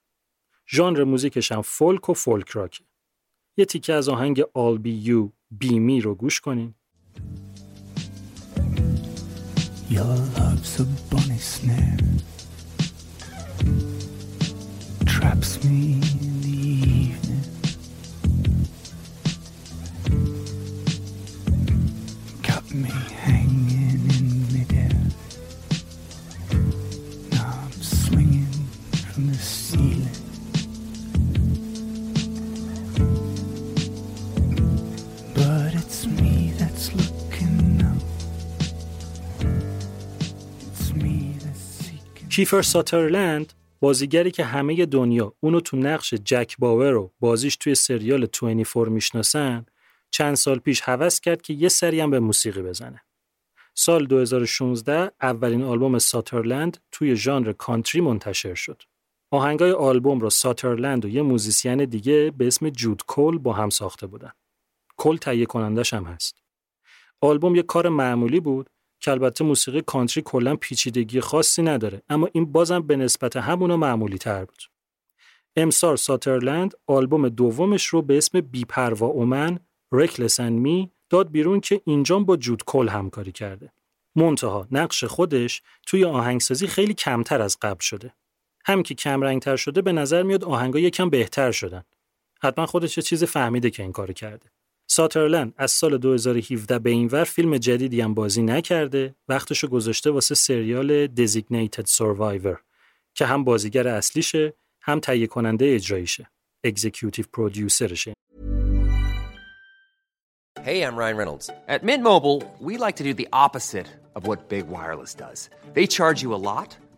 ژانر موزیکش هم فولک و فولک راکه. یه تیکه از آهنگ All Be You Be Me رو گوش کنین. Your love's a bunny snare. Traps me کیفر ساترلند بازیگری که همه دنیا اونو تو نقش جک باور و بازیش توی سریال 24 می‌شناسن چند سال پیش هوس کرد که یه سری هم به موسیقی بزنه. سال 2016 اولین آلبوم ساترلند توی ژانر کانتری منتشر شد. آهنگای آلبوم رو ساترلند و یه موزیسین دیگه به اسم جود کول با هم ساخته بودن. کول تهیه کنندش هم هست. آلبوم یه کار معمولی بود که البته موسیقی کانتری کلا پیچیدگی خاصی نداره اما این بازم به نسبت همونا معمولی تر بود. امسال ساترلند آلبوم دومش رو به اسم بیپروا اومن رکلس می داد بیرون که اینجا با جود کل همکاری کرده. منتها نقش خودش توی آهنگسازی خیلی کمتر از قبل شده. هم که کم رنگتر شده به نظر میاد آهنگا یکم بهتر شدن. حتما خودش یه چیز فهمیده که این کارو کرده. ساترلند از سال 2017 به اینور فیلم جدیدی هم بازی نکرده وقتشو گذاشته واسه سریال Designated Survivor که هم بازیگر اصلیشه هم تهیه کننده اجراییشه اکزیکیوتیو پرودیوسرشه Hey, I'm Ryan Reynolds. At Mint Mobile, we like to do the opposite of what Big Wireless does. They charge you a lot,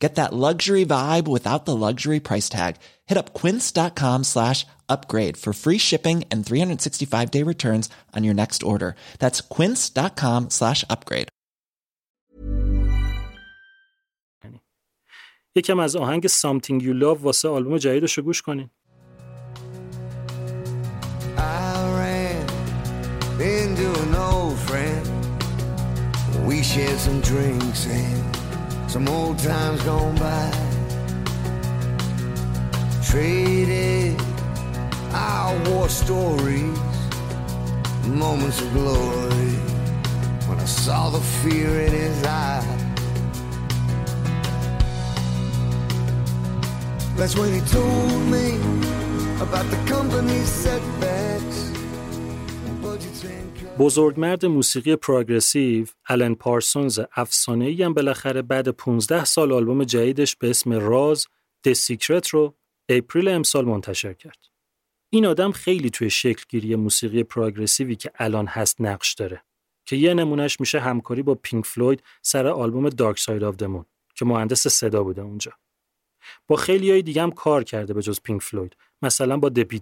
Get that luxury vibe without the luxury price tag. Hit up quince.com slash upgrade for free shipping and 365 day returns on your next order. That's quince.com slash upgrade. یکم از آهنگ Something You Love واسه آلبوم جدیدش رو گوش کنین I ran into an old friend. We shared some drinks and some old times gone by. Traded our war stories, moments of glory. When I saw the fear in his eye. That's when he told me about the company's setbacks. Cuts. بزرگمرد موسیقی progressive الن پارسونز افسانه‌ای هم بالاخره بعد 15 سال آلبوم جدیدش به اسم راز The Secret رو April امسال منتشر کرد. این آدم خیلی توی شکلگیری موسیقی progressive ی که الان هست نقش داره که یه نمونهش میشه همکاری با پینک فلوید سر آلبوم Dark Side of the Moon که مهندس صدا بوده اونجا. با خیلی های دیگه هم کار کرده به جز پینک فلوید مثلا با The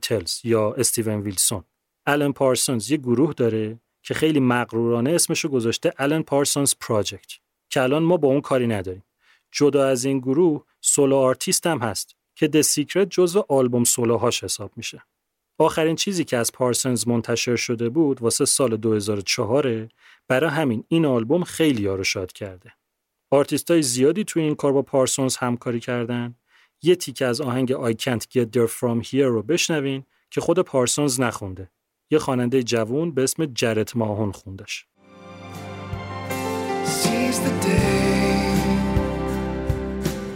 یا استیون ویلسون. آلن پارسونز یه گروه داره که خیلی مغرورانه اسمشو گذاشته Alan Parsons Project که الان ما با اون کاری نداریم. جدا از این گروه solo artist هم هست که The Secret جزو آلبوم سولوهاش حساب میشه. آخرین چیزی که از پارسنز منتشر شده بود واسه سال 2004 برای همین این آلبوم خیلیا رو شاد کرده. آرتیست های زیادی توی این کار با پارسونز همکاری کردن. یه تیکه از آهنگ I Can't Get There From Here رو بشنوین که خود پارسونز نخونده. یه خواننده جوون به اسم جرت ماهون خوندش.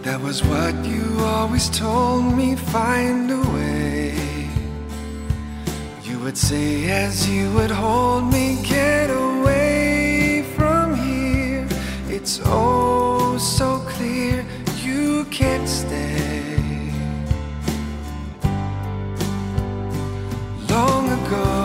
That was what you always told me. Find a way. You would say as you would hold me, get away from here. It's oh so clear you can't stay. Long ago,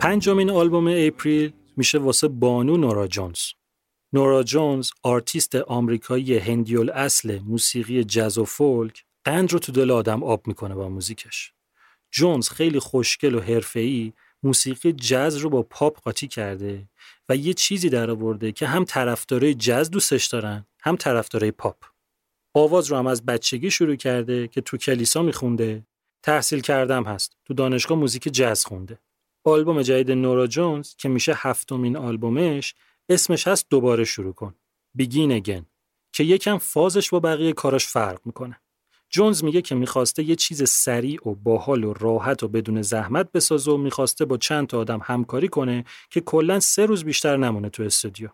پنجمین آلبوم April میشه واسه بانو نورا جونز. نورا جونز آرتیست آمریکایی هندی‌الاصل موسیقی جز و فولک قند رو تو دل آدم آب می‌کنه با موزیکش. جونز خیلی خوشگل و حرفه‌ای موسیقی جز رو با پاپ قاطی کرده و یه چیزی در آورده که هم طرفدارای جز دوستش دارن هم طرفدارای پاپ. آواز رو هم از بچگی شروع کرده که تو کلیسا میخونده تحصیل کردم هست تو دانشگاه موزیک جز خونده آلبوم جدید نورا جونز که میشه هفتمین آلبومش اسمش هست دوباره شروع کن. Begin Again که یکم فازش با بقیه کاراش فرق می‌کنه. جونز میگه که می‌خواسته یه چیز سریع و باحال و راحت و بدون زحمت بسازه و می‌خواسته با چند تا آدم همکاری کنه که کلا سه روز بیشتر نمونه تو استودیو.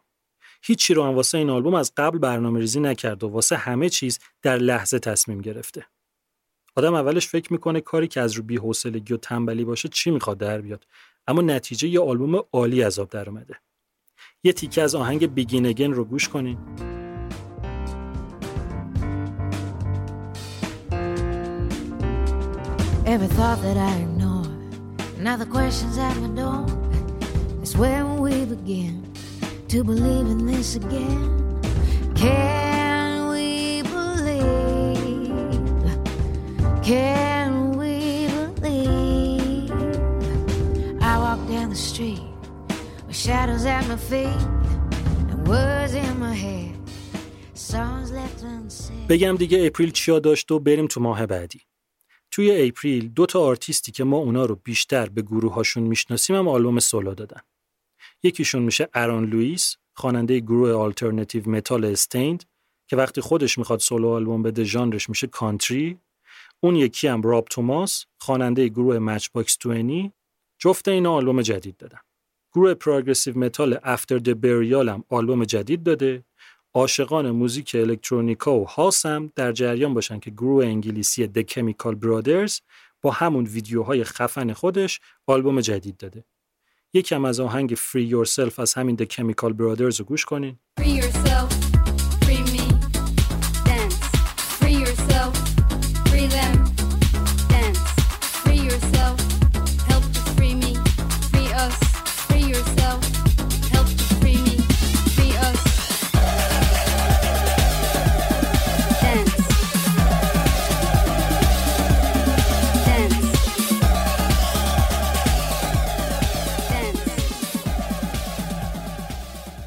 هیچی رو هم واسه این آلبوم از قبل برنامه ریزی نکرد و واسه همه چیز در لحظه تصمیم گرفته. آدم اولش فکر می‌کنه کاری که از رو بی‌حوصلگی و تنبلی باشه چی می‌خواد در بیاد اما نتیجه یه آلبوم عالی آب در اومده. یه تیکه از آهنگ بیگین اگن رو گوش کنین. Every thought that I ignore, now the questions at my door. It's when we begin to believe in this again. Can Can we believe? I walk down the street with shadows at my feet and words in my head, songs left unsaid. بگم دیگه اپریل چیا داشت و بریم تو ماه بعدی. توی April دو تا آرتیستی که ما اونا رو بیشتر به گروه هاشون می‌شناسیم هم آلبوم سولو دادن. یکیشون میشه ارون لوئیس خواننده گروه alternative metal Staind که وقتی خودش می‌خواد سولو آلبوم بده ژانرش میشه کانتری اون یکی هم راب توماس خواننده گروه Matchbox 20 جفت اینا آلبوم جدید دادن. گروه progressive metal After the Burial هم آلبوم جدید داده. عاشقان موزیک الکترونیکا و house هم در جریان باشن که گروه انگلیسی The Chemical Brothers با همون ویدیوهای خفن خودش آلبوم جدید داده. یکم از آهنگ فری یورسلف از همین د کمیکال برادرز رو گوش کنین. Free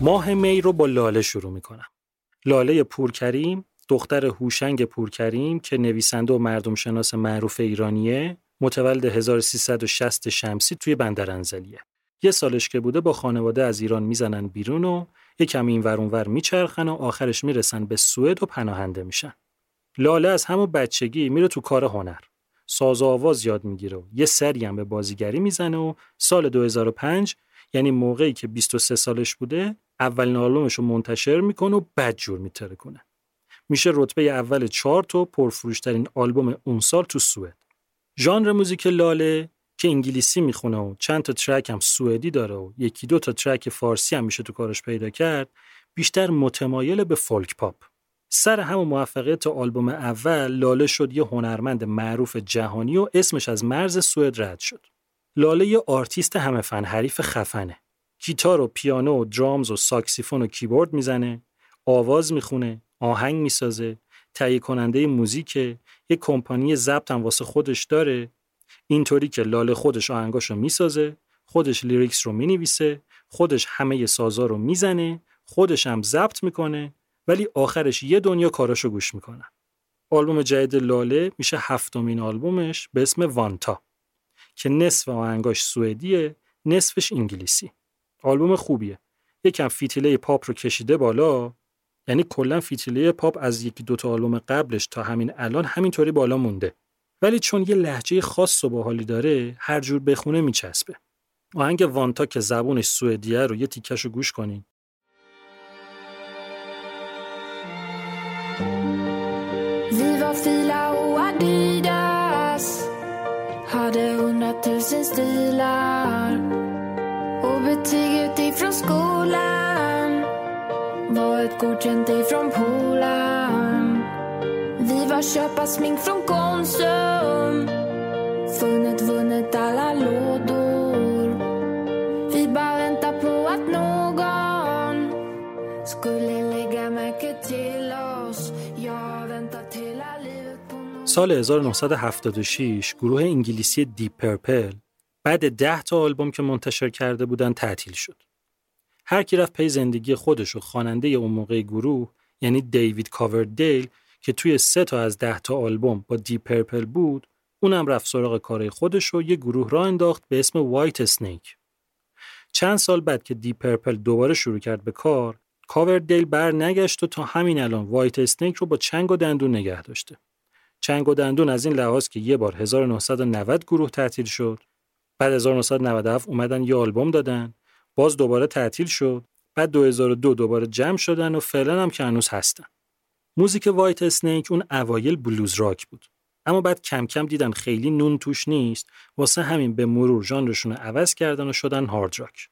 ماه می رو با لاله شروع می‌کنم. لاله پورکریم دختر هوشنگ پورکریم که نویسنده و مردم شناس معروف ایرانیه متولد 1360 شمسی توی بندرانزلیه. یه سالش که بوده با خانواده از ایران می‌زنن بیرون و یه کمی این ور میچرخن و آخرش می‌رسن به سوئد و پناهنده میشن. لاله از همون بچگی میره تو کار هنر. ساز و آواز یاد می‌گیره و یه سری هم به بازیگری می‌زنه و سال 2005 یعنی موقعی که 23 سالش بوده اولین آلبومش رو منتشر می‌کنه و بدجور میترکونه. میشه رتبه اول چارت و پرفروشترین آلبوم اون سال تو سوئد. ژانر موزیک لاله که انگلیسی می‌خونه و چند تا track هم سوئدی داره و یکی دو تا track فارسی هم میشه تو کارش پیدا کرد بیشتر متمایل به فولک پاپ سر همون موفقیت آلبوم اول لاله شد یه هنرمند معروف جهانی و اسمش از مرز سوئد رد شد لاله یه آرتیست همه فن حریف خفنه گیتار و پیانو و درامز و ساکسیفون و کیبورد می‌زنه آواز می‌خونه آهنگ می‌سازه تهیه کننده موزیک یه کمپانی ضبط هم واسه خودش داره. اینطوری که لاله خودش آهنگاشو می‌سازه خودش lyrics رو می‌نویسه خودش همه سازا رو می‌زنه خودش هم ضبط می‌کنه ولی آخرش یه دنیا کاراشو گوش می‌کنن آلبوم جدید لاله میشه هفتمین آلبومش به اسم Vänta که نصف آهنگاش سوئدیه نصفش انگلیسی. آلبوم خوبیه. یکم فیتیله پاپ رو کشیده بالا. یعنی کلا فیتیله پاپ از یکی دوتا آلبوم قبلش تا همین الان همینطوری بالا مونده. ولی چون یه لحجه خاص و باحالی داره هر جور بخونه میچسبه. آهنگ وانتا که زبونش سوئدیه رو یه تیکش رو گوش کنین. Hade hundratusen stilar Och betyget ifrån skolan Var ett godkänt ifrån polaren Vi var köpa smink från Konsum Funnet, vunnet alla lådor Vi bara väntar på att någon Skulle lägga märke till oss Jag har väntat hela livet på någon سال 1976 گروه انگلیسی دیپ پرپل بعد ده تا آلبوم که منتشر کرده بودن تعطیل شد. هر کی رفت پی زندگی خودش و خواننده اون موقع گروه یعنی دیوید کاوردیل که توی سه تا از ده تا آلبوم با Deep Purple بود اونم رفت سراغ کارهای خودش و یه گروه راه انداخت به اسم Whitesnake. چند سال بعد که Deep Purple دوباره شروع کرد به کار کاوردیل بر نگشت و تا همین الان Whitesnake رو با چنگ و دندون نگه داشته. چنگ و دندون از این لحاظ که یه بار 1990 گروه تعطیل شد بعد 1997 اومدن یه آلبوم دادن. باز دوباره تعطیل شد. بعد 2002 دوباره جمع شدن و فعلا هم که هنوز هستن. موزیک Whitesnake اون اوایل بلوز راک بود. اما بعد کم کم دیدن خیلی نون توش نیست. واسه همین به مرور ژانرشون عوض کردن و شدن هارد راک.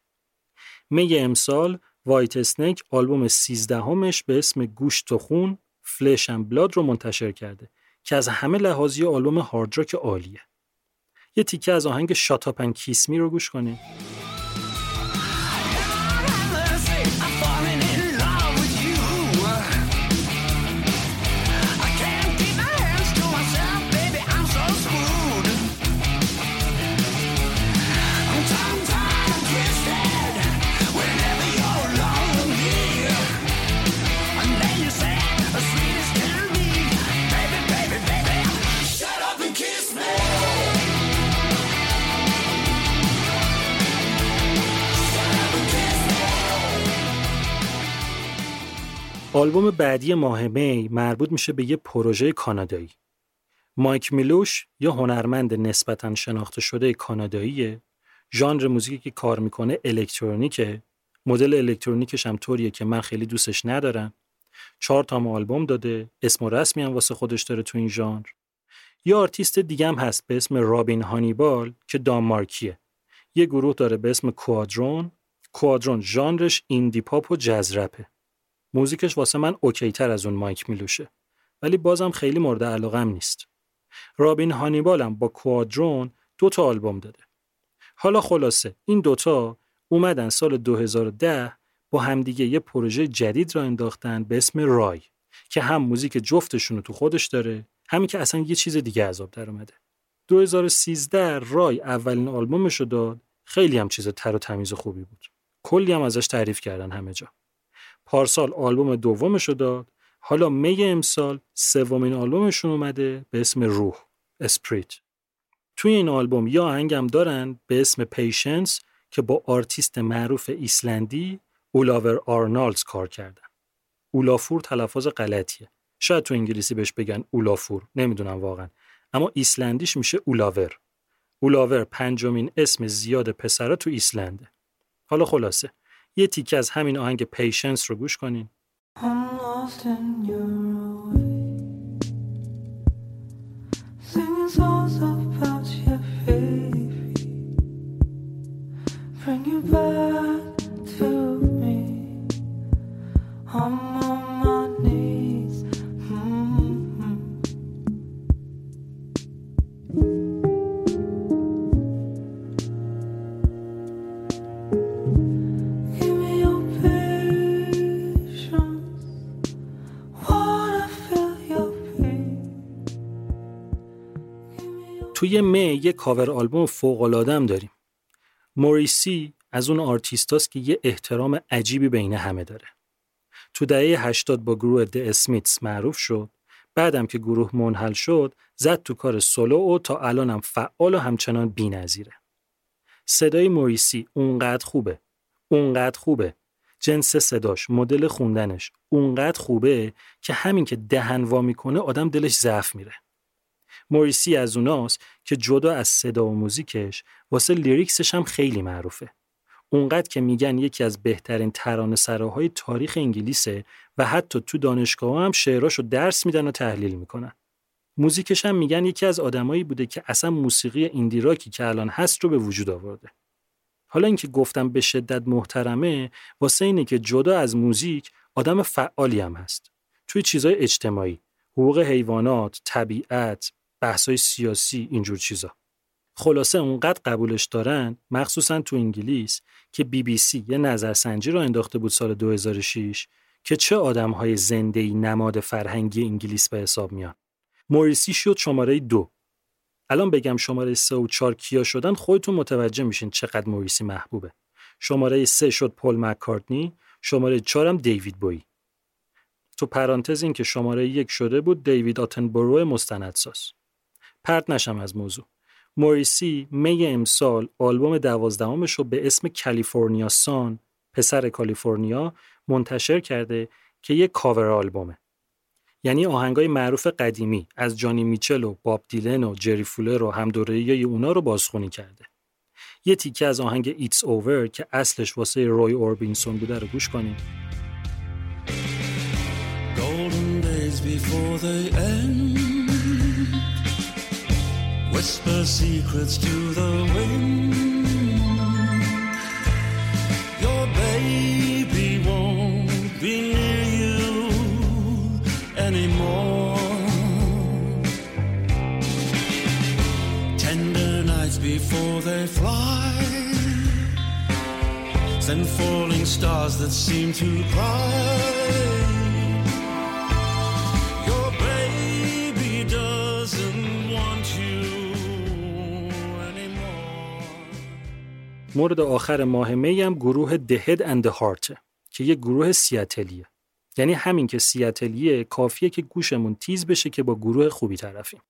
می امسال Whitesnake آلبوم 13 همش به اسم گوشت و خون Flesh and Blood رو منتشر کرده که از همه لحاظی آلبوم هارد راک عالیه. یه تیکه از آهنگ شاتاپن کیسمی رو گوش کنیم. آلبوم بعدی ماه می مربوط میشه به یه پروژه کانادایی. مایک میلوش یه هنرمند نسبتا شناخته شده کاناداییه. ژانر موزیکی که کار می‌کنه الکترونیکه. مدل الکترونیکش هم طوریه که من خیلی دوستش ندارم. چهار تا آلبوم داده، اسم و رسمی هم واسه خودش داره تو این ژانر. یه آرتیست دیگه هم هست به اسم رابین هانیبال که دانمارکیه. یه گروه داره به اسم Quadron. Quadron ژانرش indie pop و جز رپه. موزیکش واسه من اوکی تر از اون مایک میلوشه ولی بازم خیلی مورد علاقم نیست. رابین هانیبالم با Quadron دو تا آلبوم داده. حالا خلاصه این دوتا اومدن سال 2010 با همدیگه یه پروژه جدید راه انداختن به اسم Rhye که هم موزیک جفتشون رو تو خودش داره همین که اصلا یه چیز دیگه از آب در اومده. 2013 Rhye اولین آلبومش رو داد خیلی هم چیز تر و تمیز خوبی بود. کلی هم ازش تعریف کردن همه جا. پارسال آلبوم دومش رو داد. حالا می امسال سومین آلبومشون اومده به اسم روح Spirit. توی این آلبوم یه آهنگم دارن به اسم Patience که با آرتیست معروف ایسلندی اولاور آرنالدز کار کردن. اولافور تلفظ غلطیه. شاید تو انگلیسی بهش بگن اولافور نمی‌دونم واقعا. اما ایسلندیش میشه اولاور. اولاور پنجمین اسم زیاد پسرا تو ایسلنده. حالا خلاصه. یه تیکه از همین آهنگ پیشنس رو گوش کنین. Thank you توی می یه کاور آلبوم فوق داریم. موریسی از اون آرتیستاست که یه احترام عجیبی بین همه داره. تو دهه 80 با گروه د اسمیتس معروف شد. بعدم که گروه منحل شد، زد تو کار سولو و تا الانم فعال و همچنان بی‌نظیره. صدای موریسی اونقدر خوبه. اونقدر خوبه. جنس صداش، مدل خوندنش اونقدر خوبه که همین که دهن وا می‌کنه آدم دلش ضعف میره. موریسی از اوناست که جدا از صدا و موزیکش واسه لیریکسش هم خیلی معروفه. اونقدر که میگن یکی از بهترین ترانه سراهای تاریخ انگلیسه و حتی تو دانشگاه هم شعراشو درس میدن و تحلیل می‌کنن. موزیکش هم میگن یکی از آدمایی بوده که اصلا موسیقی ایندی راکی که الان هست رو به وجود آورده. حالا اینکه گفتم به شدت محترمه واسه اینه که جدا از موزیک آدم فعالی هم هست. توی چیزای اجتماعی، حقوق حیوانات، طبیعت، بحثای سیاسی اینجور چیزا. خلاصه اونقدر قبولش دارن مخصوصا تو انگلیس که بی بی سی یه نظرسنجی رو انداخته بود سال 2006 که چه آدمهای زندهی نماد فرهنگی انگلیس به حساب میان. موریسی شد شماره دو. الان بگم شماره سه و چهار کیا شدن خودتون متوجه میشین چقدر موریسی محبوبه. شماره سه شد پل مکارتنی، شماره چهار هم دیوید بویی. تو پرانتز این که شماره یک شده بود دیوید آتنبرو مستندساز. پرت نشم از موضوع. موریسی می امسال آلبوم دوازدهمش رو به اسم کالیفرنیا سان پسر کالیفرنیا منتشر کرده که یک کاور آلبومه. یعنی آهنگای معروف قدیمی از جانی میچل و باب دیلن و جری فولر و هم دوره‌ای اونا رو بازخونی کرده. یه تیکه از آهنگ ایتس اوور که اصلش واسه روی اوربینسون بوده رو گوش کنیم. Golden days before they end. Whisper secrets to the wind. Your baby won't be near you anymore. Tender nights before they fly. Send falling stars that seem to cry. مورد آخر ماه می هم گروه دهد اند هارت که یه گروه سیاتلیه. یعنی همین که سیاتلیه کافیه که گوشمون تیز بشه که با گروه خوبی طرفیم.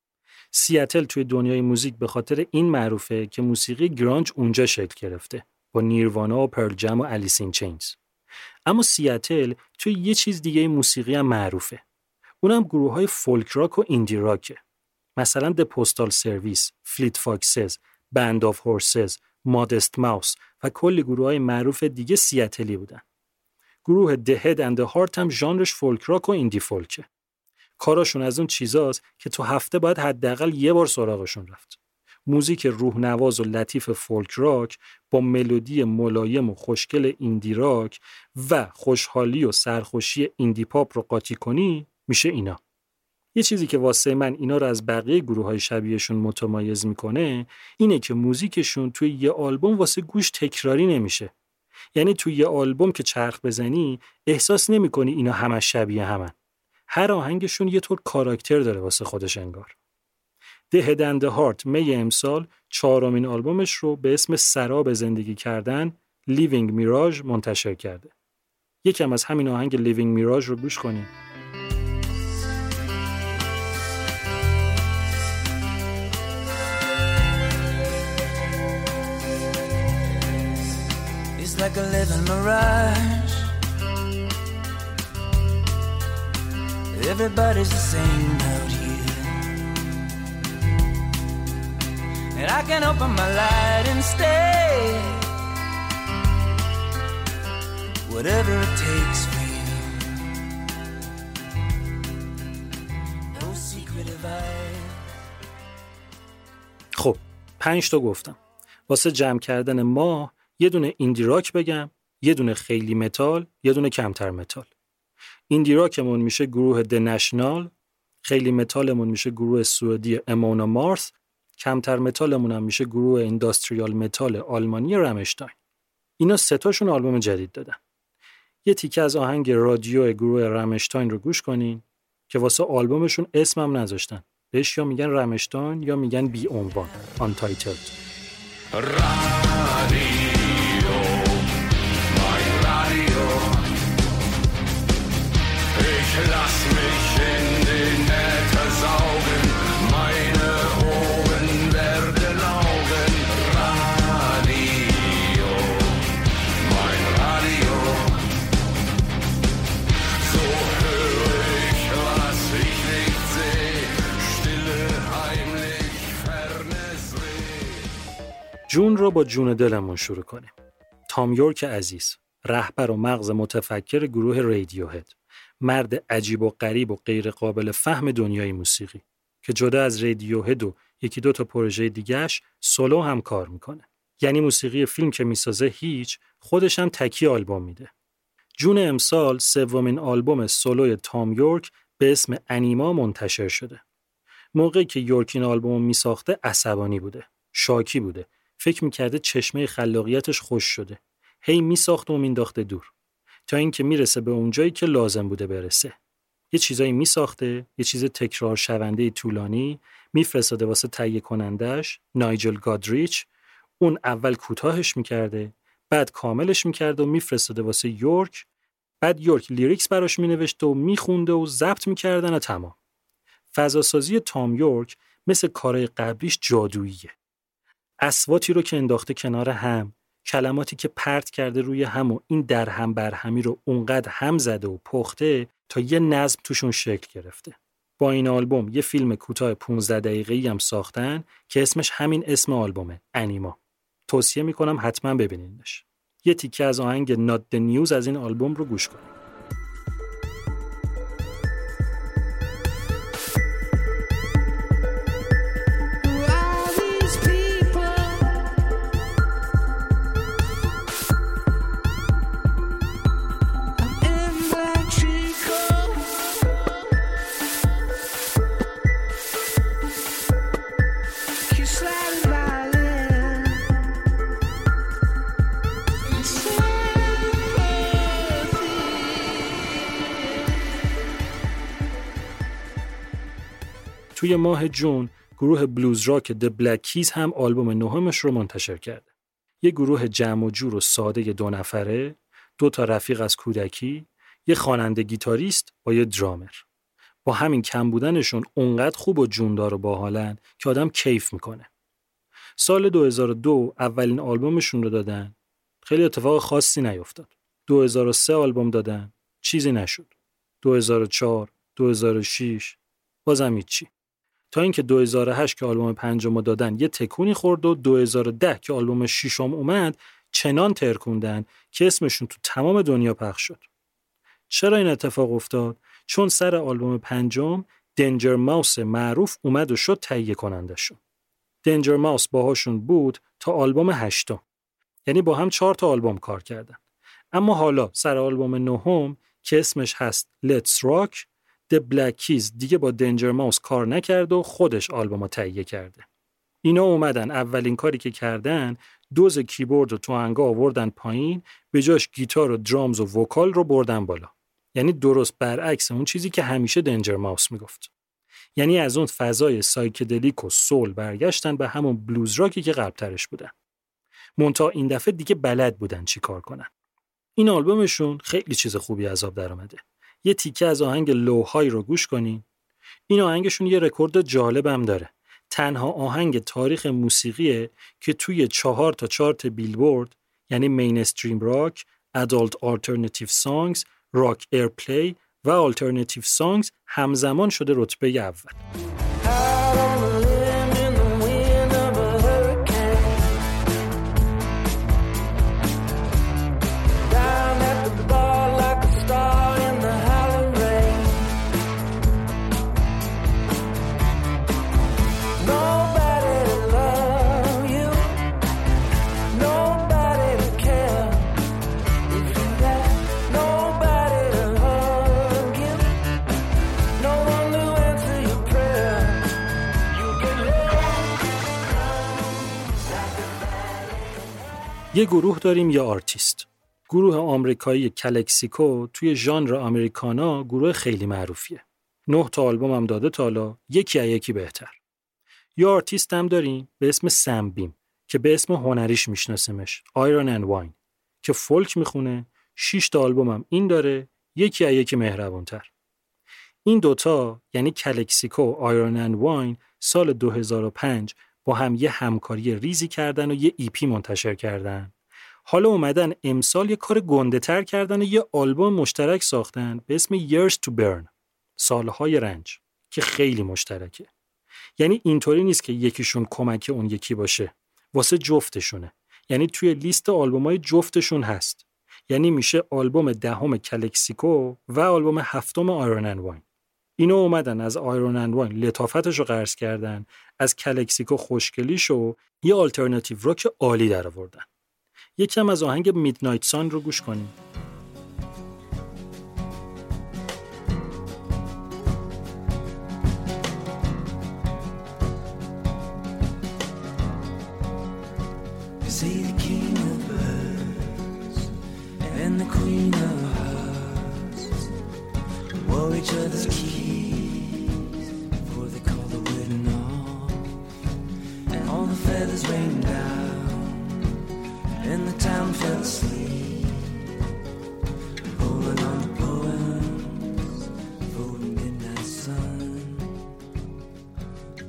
سیاتل توی دنیای موزیک به خاطر این معروفه که موسیقی grunge اونجا شکل گرفته با Nirvana و Pearl Jam و Alice in Chains. اما سیاتل توی یه چیز دیگه موسیقی هم معروفه. اونم گروه های folk rock و indie rock ه. مثلا The Postal Service، Fleet Foxes، Band of Horses، Modest Mouse و کلی گروه های معروف دیگه سیاتلی بودن. گروه The Head and the Heart هم ژانرش folk rock و indie folk ه. کاراشون از اون چیزاست که تو هفته باید حداقل یه بار سراغشون رفت. موزیک روح نواز و لطیف فولک راک با ملودی ملایم و خوشگل ایندی راک و خوشحالی و سرخوشی ایندی پاپ رو قاطی کنی میشه اینا. یه چیزی که واسه من اینا رو از بقیه گروه های شبیهشون متمایز می‌کنه اینه که موزیکشون توی یه آلبوم واسه گوش تکراری نمیشه. یعنی توی یه آلبوم که چرخ بزنی احساس نمی‌کنی اینا همش شبیه همن. هر آهنگشون یه طور کاراکتر داره واسه خودش انگار. The Head and the Heart می امسال چهارمین آلبومش رو به اسم سراب زندگی کردن Living Mirage منتشر کرده. یکم از همین آهنگ Living Mirage رو گوش کنیم. Like a living mirage. Everybody's the same out here. And I can open my light and stay. Whatever it takes for you. No secret I. خب پنج تا گفتم. واسه جمع کردن ما یه دونه indie rock بگم، یه دونه خیلی متال، یه دونه کمتر متال. indie rock مون میشه گروه The National، خیلی متالمون میشه گروه سوئدی Amon Amarth، کمتر متالمون هم میشه گروه industrial metal آلمانی Rammstein. اینا تاشون آلبوم جدید دادن. یه تیکه از آهنگ رادیو گروه Rammstein رو گوش کنین که واسه آلبومشون اسمم نذاشتن. بهش یا میگن رمشتان یا میگن بی عنوان Radio, جون رو با جون دلمون شروع کنیم. تام یورک عزیز، رهبر و مغز متفکر گروه رادیوهد، مرد عجیب و غریب و غیر قابل فهم دنیای موسیقی که جدا از رادیوهد و یکی دو تا پروژه دیگهش سولو هم کار می‌کنه. یعنی موسیقی فیلم که می‌سازه هیچ، خودش هم تکی آلبوم میده. جون امسال سومین آلبوم سولوی تام یورک به اسم انیما منتشر شده. موقعی که یورک این آلبوم میساخته عصبانی بوده. شاکی بوده. فکر می‌کرده چشمه خلاقیتش خوش شده. هی میساخت و مینداخته دور. تا اینکه می‌رسه به اونجایی که لازم بوده برسه. یه چیزایی میساخته، یه چیز تکرار شونده طولانی، میفرستاده واسه تهیه کنندش، نایجل گادریچ، اون اول کوتاهش می‌کرده، بعد کاملش می‌کرده و میفرستاده واسه یورک، بعد یورک لیریکس براش مینوشته و میخونده و ضبط می‌کردن و تمام. فضاسازی تام یورک مثل کارهای قبلیش جادوییه. اسواتی رو که انداخته کنار هم کلماتی که پرت کرده روی هم و این در هم بر همی رو اونقدر هم زده و پخته تا یه نظم توشون شکل گرفته. با این آلبوم یه فیلم کوتاه 15 دقیقه‌ای هم ساختن که اسمش همین اسم آلبومه انیما. توصیه می‌کنم حتما ببینینش. یه تیکه از آهنگ نات د نیوز از این آلبوم رو گوش کنید. توی ماه جون گروه بلوز راک د بلک کیز هم آلبوم نهمش رو منتشر کرده. یه گروه جمع و جور و ساده دو نفره، دو تا رفیق از کودکی، یه خواننده گیتاریست با یه درامر. با همین کم بودنشون اونقدر خوب و جوندار و باحالن که آدم کیف می‌کنه. سال 2002 اولین آلبومشون رو دادن. خیلی اتفاق خاصی نیفتاد. 2003 آلبوم دادن. چیزی نشد. 2004 2006 بازم هیچی. تا اینکه 2008 که آلبوم پنجم دادن یه تکونی خورد و 2010 که آلبوم ششم اومد چنان ترکوندن که اسمشون تو تمام دنیا پخش شد. چرا این اتفاق افتاد؟ چون سر آلبوم پنجم دنجر ماوس معروف اومد و شد تهیه کنندشون. دنجر ماوس باهاشون بود تا آلبوم هشتم. یعنی با هم چهار تا آلبوم کار کردن. اما حالا سر آلبوم نهم که اسمش هست Let's Rock The Black Keys دیگه با Danger Mouse کار نکرد و خودش آلبوم تهیه کرده. اینا اومدن اولین کاری که کردن دوز کیبوردو تو آهنگا آوردن پایین به جاش گیتار و drums و vocal رو بردن بالا. یعنی درست برعکس اون چیزی که همیشه Danger Mouse می‌گفت. یعنی از اون فضای psychedelic و soul برگشتن به همون blues rock ی که قبلترش بودن. منتها این دفعه دیگه بلد بودن چی کار کنن. این آلبومشون خیلی چیز خوبی از آب در اومده. یه تیکه از آهنگ Lo/Hi رو گوش کنین. این آهنگشون یه رکورد جالبم داره. تنها آهنگ تاریخ موسیقیه که توی چهار تا chart Billboard یعنی Mainstream Rock، Adult Alternative Songs، Rock Airplay و Alternative Songs همزمان شده رتبه اول. یه گروه داریم یا آرتیست. گروه آمریکایی Calexico توی ژانر Americana گروه خیلی معروفیه. نه تا آلبوم هم داده تا حالا یکی یکی بهتر یه آرتیست هم داریم به اسم سم بیم که به اسم هنریش میشناسیمش Iron & Wine که فولک می‌خونه 6 تا آلبوم هم این داره یکی از یکی مهربونتر این دوتا یعنی Calexico و Iron & Wine سال 2005 با هم یه همکاری ریزی کردن و یه EP منتشر کردن. حالا اومدن امسال یه کار گنده تر کردن و یه آلبوم مشترک ساختن به اسم Years to Burn سالهای رنج که خیلی مشترکه. یعنی اینطوری نیست که یکیشون کمک اون یکی باشه. واسه جفتشونه. یعنی توی لیست آلبومای جفتشون هست. یعنی میشه آلبوم دهم Calexico و آلبوم هفتم Iron & Wine اینو اومدن از Iron & Wine لطافتش رو قرض کردن از Calexico خوشگلیش و یه alternative rock عالی در آوردن یکم از آهنگ Midnight Sun رو گوش کنیم. Feathers rained down and the town fell asleep. Rolling on the poems for the midnight sun.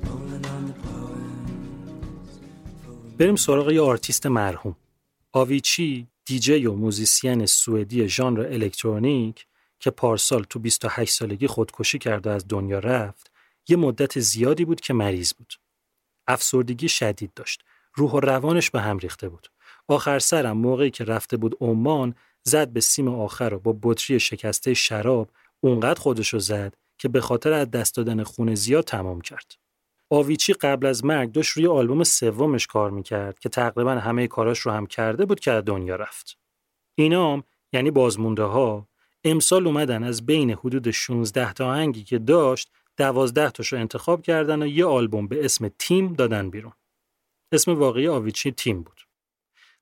Rolling on the poems. بریم سراغ یه آرتیست مرحوم Avicii DJ و musician سوئدی ژانر الکترونیک که پارسال تو 28 سالگی خودکشی کرد و از دنیا رفت یه مدت زیادی بود که مریض بود افسردگی شدید داشت. روح و روانش به هم ریخته بود. آخر سرم موقعی که رفته بود عمان زد به سیم آخر و با بطری شکسته شراب اونقدر خودشو زد که به خاطر از دست دادن خون زیاد تمام کرد. آویچی قبل از مرگ داشت روی آلبوم سومش کار می‌کرد که تقریبا همه کاراش رو هم کرده بود که از دنیا رفت. اینام یعنی بازمونده ها امسال اومدن از بین حدود 16 تا آهنگی که داشت 12 تاشو انتخاب کردن و یه آلبوم به اسم تیم دادن بیرون. اسم واقعی آویچی تیم بود.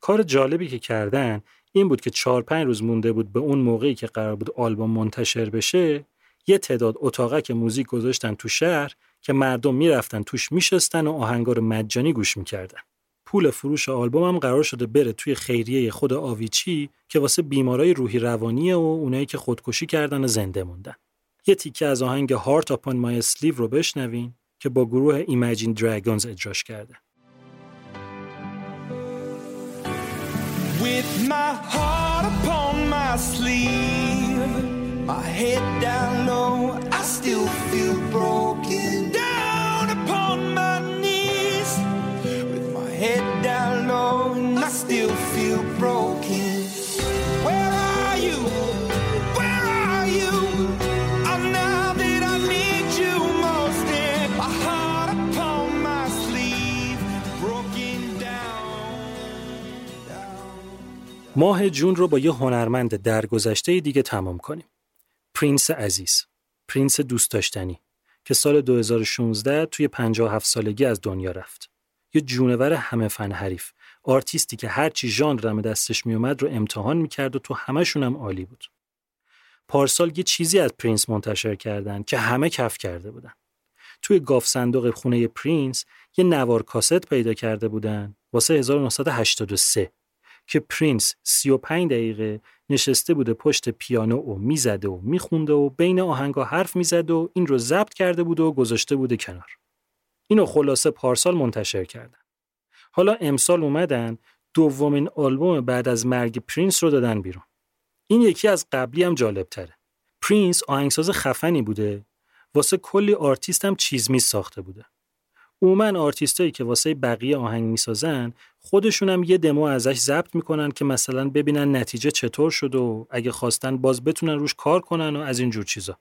کار جالبی که کردن این بود که 4 5 روز مونده بود به اون موقعی که قرار بود آلبوم منتشر بشه یه تعداد اتاقک موزیک گذاشتن تو شهر که مردم می‌رفتن توش میشستن و آهنگا رو مجانی گوش می‌کردن. پول فروش آلبوم هم قرار شده بره توی خیریه خود آویچی که واسه بیمارای روحی روانیه و اونایی که خودکشی کردن و زنده موندن. یه تیکه از آهنگ هارت Upon My Sleeve رو بشنوین که با گروه Imagine Dragons اجراش کرده. With my heart upon my sleeve, my head down low, I still feel broken. Down upon my knees, with my head down low, and I still feel broken. ماه جون رو با یه هنرمند درگذشته دیگه تمام کنیم. پرینس عزیز، پرینس دوست داشتنی که سال 2016 توی 57 سالگی از دنیا رفت. یه جونور همه فن حریف، آرتیستی که هر چی ژانر دستش میومد رو امتحان می‌کرد و تو همشون هم عالی بود. پارسال یه چیزی از پرینس منتشر کردن که همه کف کرده بودن. توی گاوصندوق خونه پرینس یه نوار کاست پیدا کرده بودن واسه 1983 که پرینس 35 دقیقه نشسته بوده پشت پیانو و می‌زده و میخونده و بین آهنگا حرف می‌زد و این رو ضبط کرده بود و گذاشته بوده کنار. اینو خلاصه پارسال منتشر کردن. حالا امسال اومدن دومین آلبوم بعد از مرگ پرینس رو دادن بیرون. این یکی از قبلی هم جالب تره. پرینس آهنگساز خفنی بوده واسه کلی آرتیست هم چیز میز ساخته بوده. عموما آرتیستایی که واسه بقیه آهنگ می‌سازن خودشون هم یه دمو ازش ضبط می‌کنن که مثلا ببینن نتیجه چطور شد و اگه خواستن باز بتونن روش کار کنن و از این جور چیزا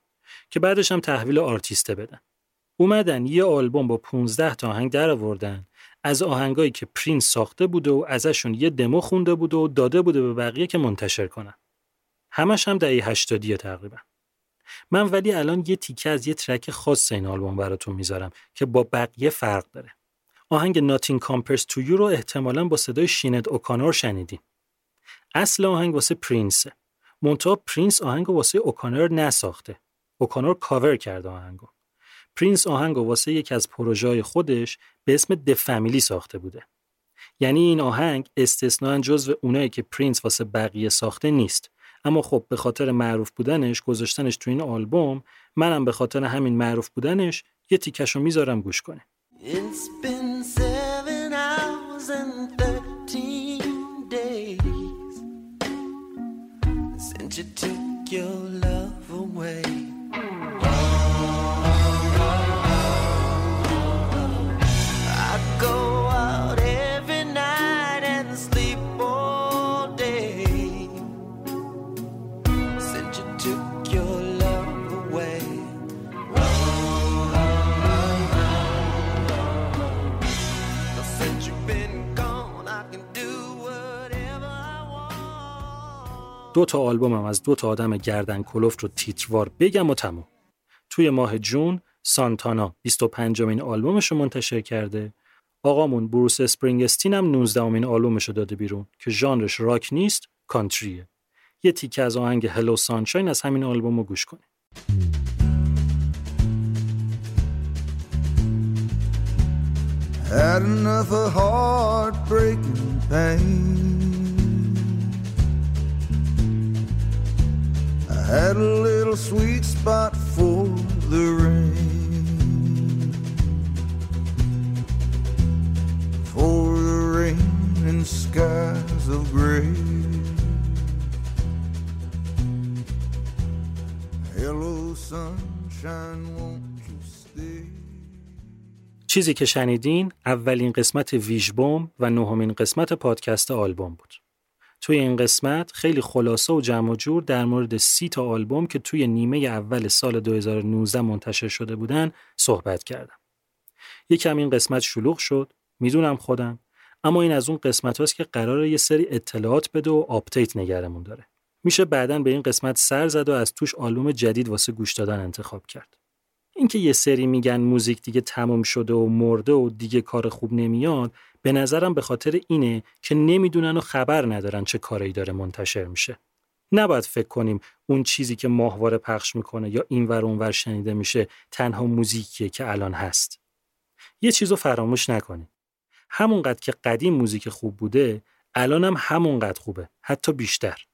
که بعدش هم تحویل آرتیسته بدن. اومدن یه آلبوم با 15 تا آهنگ در آوردن از آهنگایی که پرینس ساخته بوده و ازشون یه دمو خونده بوده و داده بوده به بقیه که منتشر کنن. همش هم دهه 80 تقریبا. من ولی الان یه تیکه از یه track خاص این آلبوم براتون می‌ذارم که با بقیه فرق داره. آهنگ Nothing Compares to You رو احتمالاً با صدای شینید اوکانر شنیدین. اصل آهنگ واسه پرینسه. منتها پرینس آهنگ واسه اوکانور نساخته. اوکانور کاور کرد آهنگو. پرینس آهنگو واسه یکی از پروژه‌های خودش به اسم The Family ساخته بوده. یعنی این آهنگ استثناا جزو اونایی که پرینس واسه بقیه ساخته نیست. اما خب به خاطر معروف بودنش گذاشتنش تو این آلبوم منم به خاطر همین معروف بودنش یه تیکشو می‌ذارم گوش کنه. It's دو تا آلبومم از دو تا آدم گردن کلفت رو تیتروار بگم و تموم. توی ماه جون سانتانا 25 امین آلبومش رو منتشر کرده. آقامون بروس اسپرینگستین هم 19 امین آلبومش رو داده بیرون که ژانرش راک نیست، کانتریه. یه تیکه از آهنگ هلو سانشاین از همین آلبوم رو گوش کنید. Had enough of heartbreaking pain. Had a little sweet spot for the rain. For the rain and skies of gray. Hello, sunshine, won't you stay? چیزی که شنیدین اولین قسمت ویژبوم و نهمین قسمت پادکست آلبوم بود. توی این قسمت خیلی خلاصه و جمع و جور در مورد سی تا آلبوم که توی نیمه اول سال 2019 منتشر شده بودن صحبت کردم. یکم این قسمت شلوغ شد، می‌دونم خودم، اما این از اون قسمت هاست که قراره یه سری اطلاعات بده و آپدیت نگهمون داره. میشه بعداً به این قسمت سر زد و از توش آلبوم جدید واسه گوش دادن انتخاب کرد. اینکه یه سری میگن music دیگه تموم شده و مرده و دیگه کار خوب نمیاد به نظرم به خاطر اینه که نمی‌دونن و خبر ندارن چه کاری داره منتشر میشه. نباید فکر کنیم اون چیزی که ماهواره پخش می‌کنه یا اینور اونور شنیده میشه تنها موزیکیه که الان هست. یه چیزو فراموش نکنیم همونقدر که قدیم موزیک خوب بوده الانم همونقدر خوبه حتی بیشتر.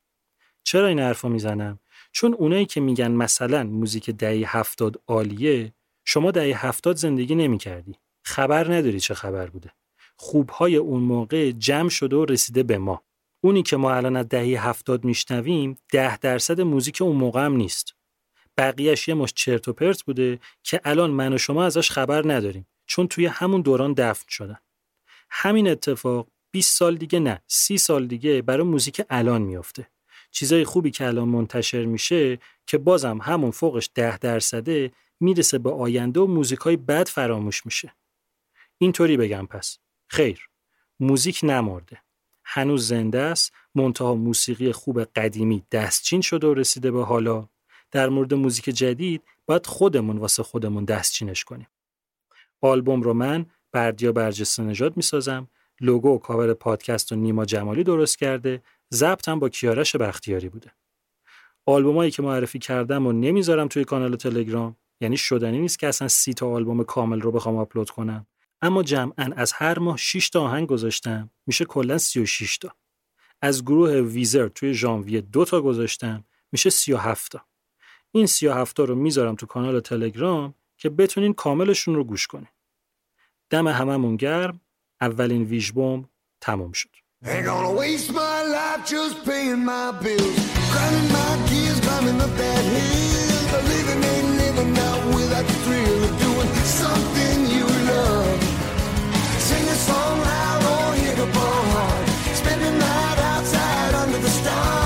چرا این حرفو می‌زنم؟ چون اونایی که میگن مثلا موزیک دهه هفتاد عالیه شما دهه هفتاد زندگی نمی‌کردی. خبر نداری چه خبر بوده. خوبهای اون موقع جمع شده و رسیده به ما. اونی که ما الان از دهه هفتاد میشنویم ده درصد موزیک اون موقع هم نیست. بقیهش یه مش چرت و پرت بوده که الان من و شما ازش خبر نداریم چون توی همون دوران دفن شدن. همین اتفاق 20 سال دیگه نه 30 سال دیگه برای موزیک الان میافته. چیزای خوبی که الان منتشر میشه که بازم همون فوقش ده درصده می‌رسه به آینده و موزیکای بد فراموش میشه. اینطوری بگم پس. خیر. موزیک نمرده. هنوز زنده است. منتها موسیقی خوب قدیمی دستچین شده و رسیده به حالا. در مورد موزیک جدید باید خودمون واسه خودمون دستچینش کنیم. آلبوم رو من بردیا برجسته نژاد می‌سازم. لوگو و کاور پادکست و نیما جمالی درست کرده ضبطم با کیارش بختیاری بوده. آلبومایی که معرفی کردم و نمی‌ذارم توی کانال تلگرام یعنی شدنی نیست که اصلا سی تا آلبوم کامل رو بخوام آپلود کنم. اما جمعا از هر ماه 6 تا آهنگ گذاشتم میشه کلا 36 تا. از گروه ویزر توی ژانویه دو تا گذاشتم میشه 37 تا. این 37 تا رو می‌ذارم تو کانال تلگرام که بتونین کاملشون رو گوش کنین. دم هممون گرم اولین ویژبوم تموم شد. life just paying my bills. Grinding my gears, climbing up that hill. The living ain't living now without the thrill of doing something you love. Sing a song loud on hit ball hard. Spend the night outside under the stars.